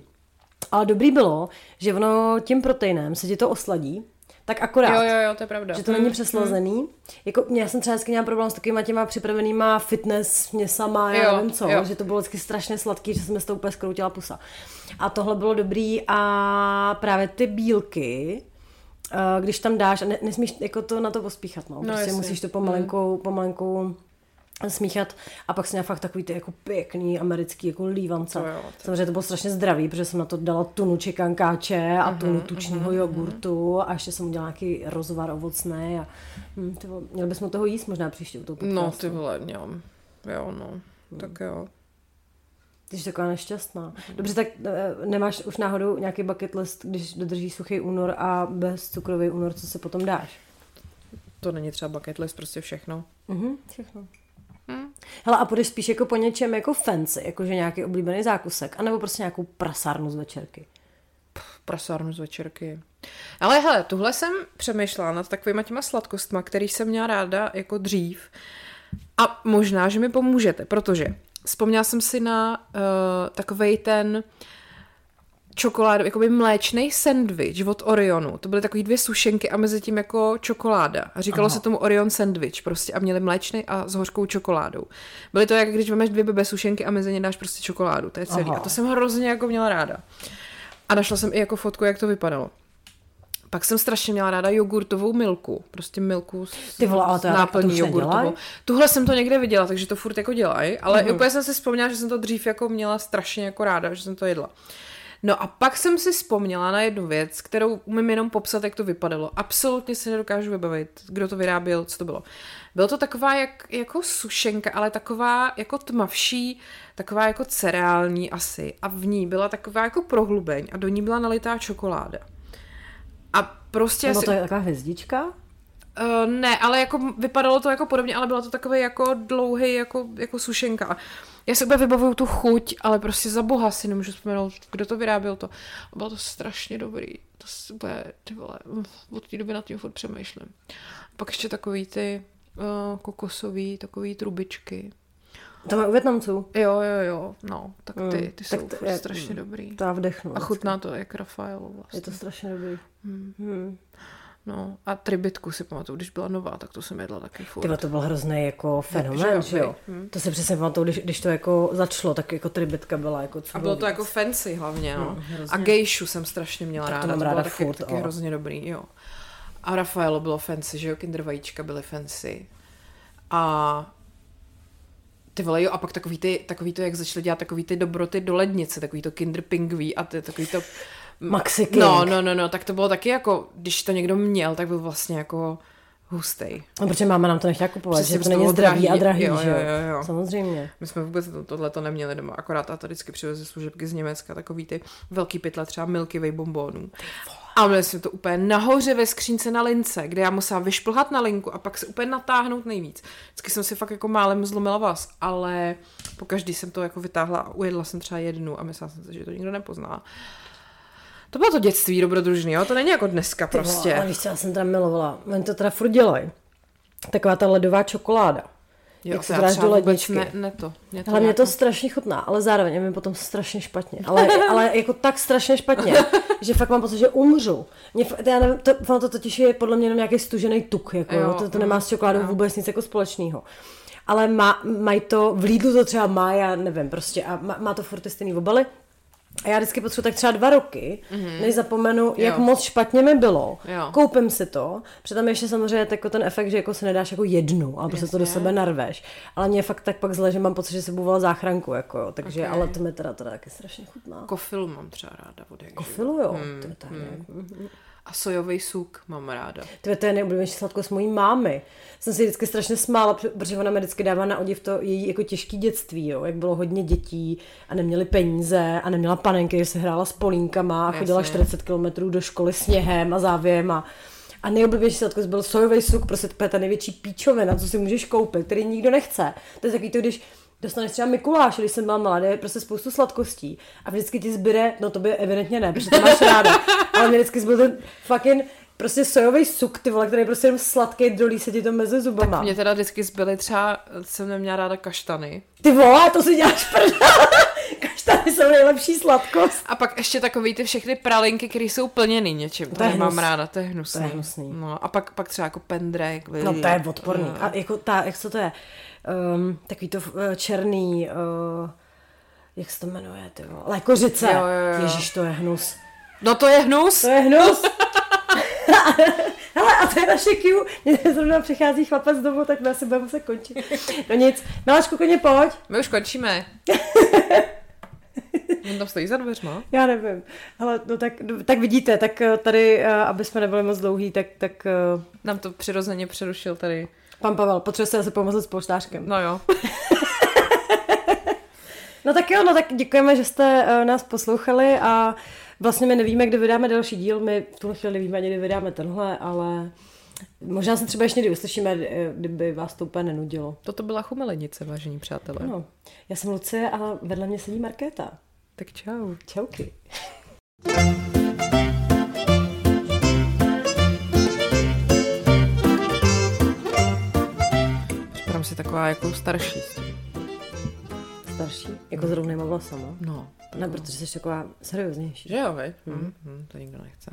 Ale dobrý bylo, že ono tím proteinem se ti to osladí, tak akorát. Jo, jo, jo, to je pravda. Že to není přeslazený. Jako, já jsem třeba vždycky měla problém s takovýma těma připravenýma fitness měsama, já Jo, nevím co, jo. že to bylo vždycky strašně sladký, že jsem z toho úplně skroutila pusa. A tohle bylo dobrý a právě ty bílky, eh, když tam dáš, a ne, nesmíš jako to na to pospíchat, no. No, prostě jasně. musíš to pomalenkou, pomalenkou smíchat a pak jsem měla fakt takový ty jako pěkný americký jako lívance. To jo, to- Samozřejmě to bylo strašně zdravý, protože jsem na to dala tunu čekankáče a Mhm, tunu tučního jogurtu a ještě jsem udělala nějaký rozvar ovocný a hm, ty vole, měli bychom toho jíst možná příště u toho No, podcastu. ty vole, jo. Jo, no. Hmm. Tak jo. Ty jsi taková nešťastná. Dobře, tak eh, nemáš už náhodou nějaký bucket list, když dodržíš suchý únor a bez cukrový únor, co se potom dáš? To není třeba bucket list, prostě všechno. Mhm, všechno. Hm. Hele, a půjdeš spíš jako po něčem jako fancy, jakože nějaký oblíbený zákusek, anebo prostě nějakou prasárnu z večerky. prasárnu z večerky. Ale hele, tuhle jsem přemýšlela nad takovýma těma sladkostma, který jsem měla ráda jako dřív. A možná, že mi pomůžete, protože vzpomněla jsem si na uh, takovej ten čokoládu, jakoby mléčný sandwich od Orionu. To byly takový dvě sušenky a mezi tím jako čokoláda. A říkalo Aha. se tomu Orion sandwich prostě a měli mléčný a s hořkou čokoládou. Byly to jak když vemeš dvě bebe sušenky a mezi ně dáš prostě čokoládu. To je celý. Aha. A to jsem hrozně jako měla ráda. A našla jsem i jako fotku, jak to vypadalo. Pak jsem strašně měla ráda jogurtovou milku. Prostě milku s, Ty vole, ale to s náplní jogurtovou. Tuhle jsem to někde viděla, takže to furt jako dělají, ale Mhm. mm-hmm. úplně jsem si vzpomněla, že jsem to dřív jako měla strašně jako ráda, že jsem to jedla. No a pak jsem si vzpomněla na jednu věc, kterou umím jenom popsat, jak to vypadalo. Absolutně si nedokážu vybavit, kdo to vyráběl, co to bylo. Bylo to taková jak, jako sušenka, ale taková jako tmavší, taková jako cereální asi. A v ní byla taková jako prohlubeň a do ní byla nalitá čokoláda. A prostě Nebo asi... to je taková hvězdička? Uh, ne, ale jako vypadalo to jako podobně, ale byla to takový jako dlouhý jako, jako sušenka. Já si úplně vybavuju tu chuť, ale prostě za boha si nemůžu vzpomenout, kdo to vyráběl to. A bylo to strašně dobrý. To si úplně, ty vole, od té doby na tím furt přemýšlím. Pak ještě takový ty uh, kokosový, takový trubičky. To má u Větnamců. Jo, jo, jo, no, tak ty, Mm, ty tak jsou to furt je- strašně dobrý. To já vdechnu. A chutná to jak Rafaelo Je vlastně. to strašně dobrý. Hmm. Hmm. No, a tribitku si pamatuju, když byla nová, tak to jsem jedla taky furt. Tyhle, to byl hrozný jako Že jo, fenomén, že jo? hm. To si přesně pamatuju, když, když to jako začalo, tak jako tribitka byla jako co A bylo to víc. jako fancy hlavně, no. No, hrozně. a gejšu jsem strašně měla Tak to ráda, mám to, ráda bylo taky, furt, taky ale. hrozně dobrý, jo. A Rafaelo bylo fancy, že jo, Kinder vajíčka byly fancy. A ty vole, jo, a pak takový, ty, takový to, jak začali dělat takový ty dobroty do lednice, takový to Kinder Pingví a ty, takový to... Maxi King. No, no, no, no, tak to bylo taky jako, když to někdo měl, tak byl vlastně jako hustej. No, protože máma nám to nechtěla kupovat, Přesně, že to není zdravý a drahý. Jo, že jo, jo, jo. Samozřejmě. My jsme vůbec to, tohle to neměli doma, akorát táta vždycky přiveze služebky z Německa, takový ty velký pytle, třeba Milky Way bonbonů. A měli jsme to úplně nahoře ve skřínce na lince, kde já musela vyšplhat na linku a pak se úplně natáhnout nejvíc. Vždycky jsem si fakt jako málem zlomila vás, ale po každý jsem to jako vytáhla a ujedla jsem třeba jednu a myslela jsem si, že to nikdo nepozná. To bylo to dětství dobrodružný, jo? To není jako dneska Ty vole, prostě. Ale víš co, já jsem teda milovala. Oni to teda furt dělají. Taková ta ledová čokoláda. Jo, jak se dáš do ledničky. Ne, ne to. Mě to Ale mě to strašně chutná, ale zároveň je mi potom strašně špatně. Ale, *laughs* ale jako tak strašně špatně, *laughs* že fakt mám pocit, že umřu. Mě, já nevím, to, ono to totiž je podle mě jenom nějaký stužený tuk, jako, Jo, jo, to, to nemá s mm, čokoládou jo. vůbec nic jako společného. Ale má, mají to, v Lidlu to třeba má, já nevím, prostě, a má, má to furt ty stejný obaly. A já vždycky potřebuji tak třeba dva roky, mm-hmm. než zapomenu, jak Jo. moc špatně mi bylo. Jo. Koupím si to, přitom ještě samozřejmě jako ten efekt, že jako se nedáš jako jednu, ale prostě to do sebe narveš. Ale mě fakt tak pak zle, že mám pocit, že se buvala záchranku, jako. Takže, Ok. ale to mi teda, teda taky strašně chutná. Kofilu mám třeba ráda od jak Kofilu, jo. Hmm, To je tak, hmm. A sojový suk mám ráda. Tyhle, to je nejoblíbenější sladkost mojí mámy. Jsem si vždycky strašně smála, protože- protože ona mi vždycky dává na odiv to její jako těžký dětství, jo? jak bylo hodně dětí a neměli peníze a neměla panenky, že se hrála s polínkama a chodila Jasně. 40 km do školy sněhem a závěm a a nejoblíbenější sladkost byl sojový suk, prostě to je ta největší píčovina, co si můžeš koupit, který nikdo nechce. To je takový to, když dostaneš třeba Mikuláš, když jsem byla mladá, je prostě spoustu sladkostí a vždycky ti zbyde, no to by evidentně ne, protože to máš *laughs* ráda, ale mě vždycky zbyl ten fucking prostě sojový suk, ty vole, který je prostě jenom sladký, dolí se ti to mezi zubama. Mě teda vždycky zbyly třeba, jsem neměla ráda kaštany. Ty vole, to si děláš prdel. *laughs* Kaštany jsou nejlepší sladkost. A pak ještě takový ty všechny pralinky, které jsou plněný něčím. To, To nemám hnus. ráda, to je hnusný. To je hnusný. No, a pak, pak třeba jako pendrek. No to je odporný. A jako ta, jak se to je, um, takový to uh, černý, uh, jak se to jmenuje, ty lékořice. Jo, jo, jo. Ježíš, to je hnus. No to je hnus. To je hnus. *laughs* Hele, a to je naše Q. Mně *laughs* zrovna přichází chlapec domů, tak my asi budeme muset končit. No nic. Miláčku, koně pojď. My už končíme. *laughs* On tam stojí za dveřma. Já nevím. Ale no tak, tak vidíte, tak eh, tady, eh, aby jsme nebyli moc dlouhý, tak, tak eh, Nám to přirozeně přerušil tady. Pan Pavel, potřebuje se asi pomozit s polštářkem. No jo. *laughs* No tak jo, no tak děkujeme, že jste uh, nás poslouchali a vlastně my nevíme, kdy vydáme další díl, my v tuhle chvíli nevíme ani, kdy vydáme tenhle, ale možná se třeba ještě někdy uslyšíme, eh, kdyby vás to úplně nenudilo. Toto byla chumelenice, vážení přátelé. No, já jsem Lucie a vedle mě sedí Markéta. Tak čau. Čauky. Připadám si taková jako starší. Starší, jako s rovnýma vlasama. No. Ne, protože jsi taková serióznější. Že jo, veď? Hmm. Hmm, to nikdo nechce.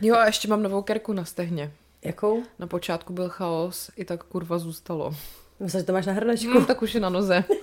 jo a ještě mám novou kerku na stehně. Jakou? Na počátku byl chaos, i tak kurva zůstalo. Myslím, že to máš na hrnečku. Hmm, tak už je na noze. *laughs*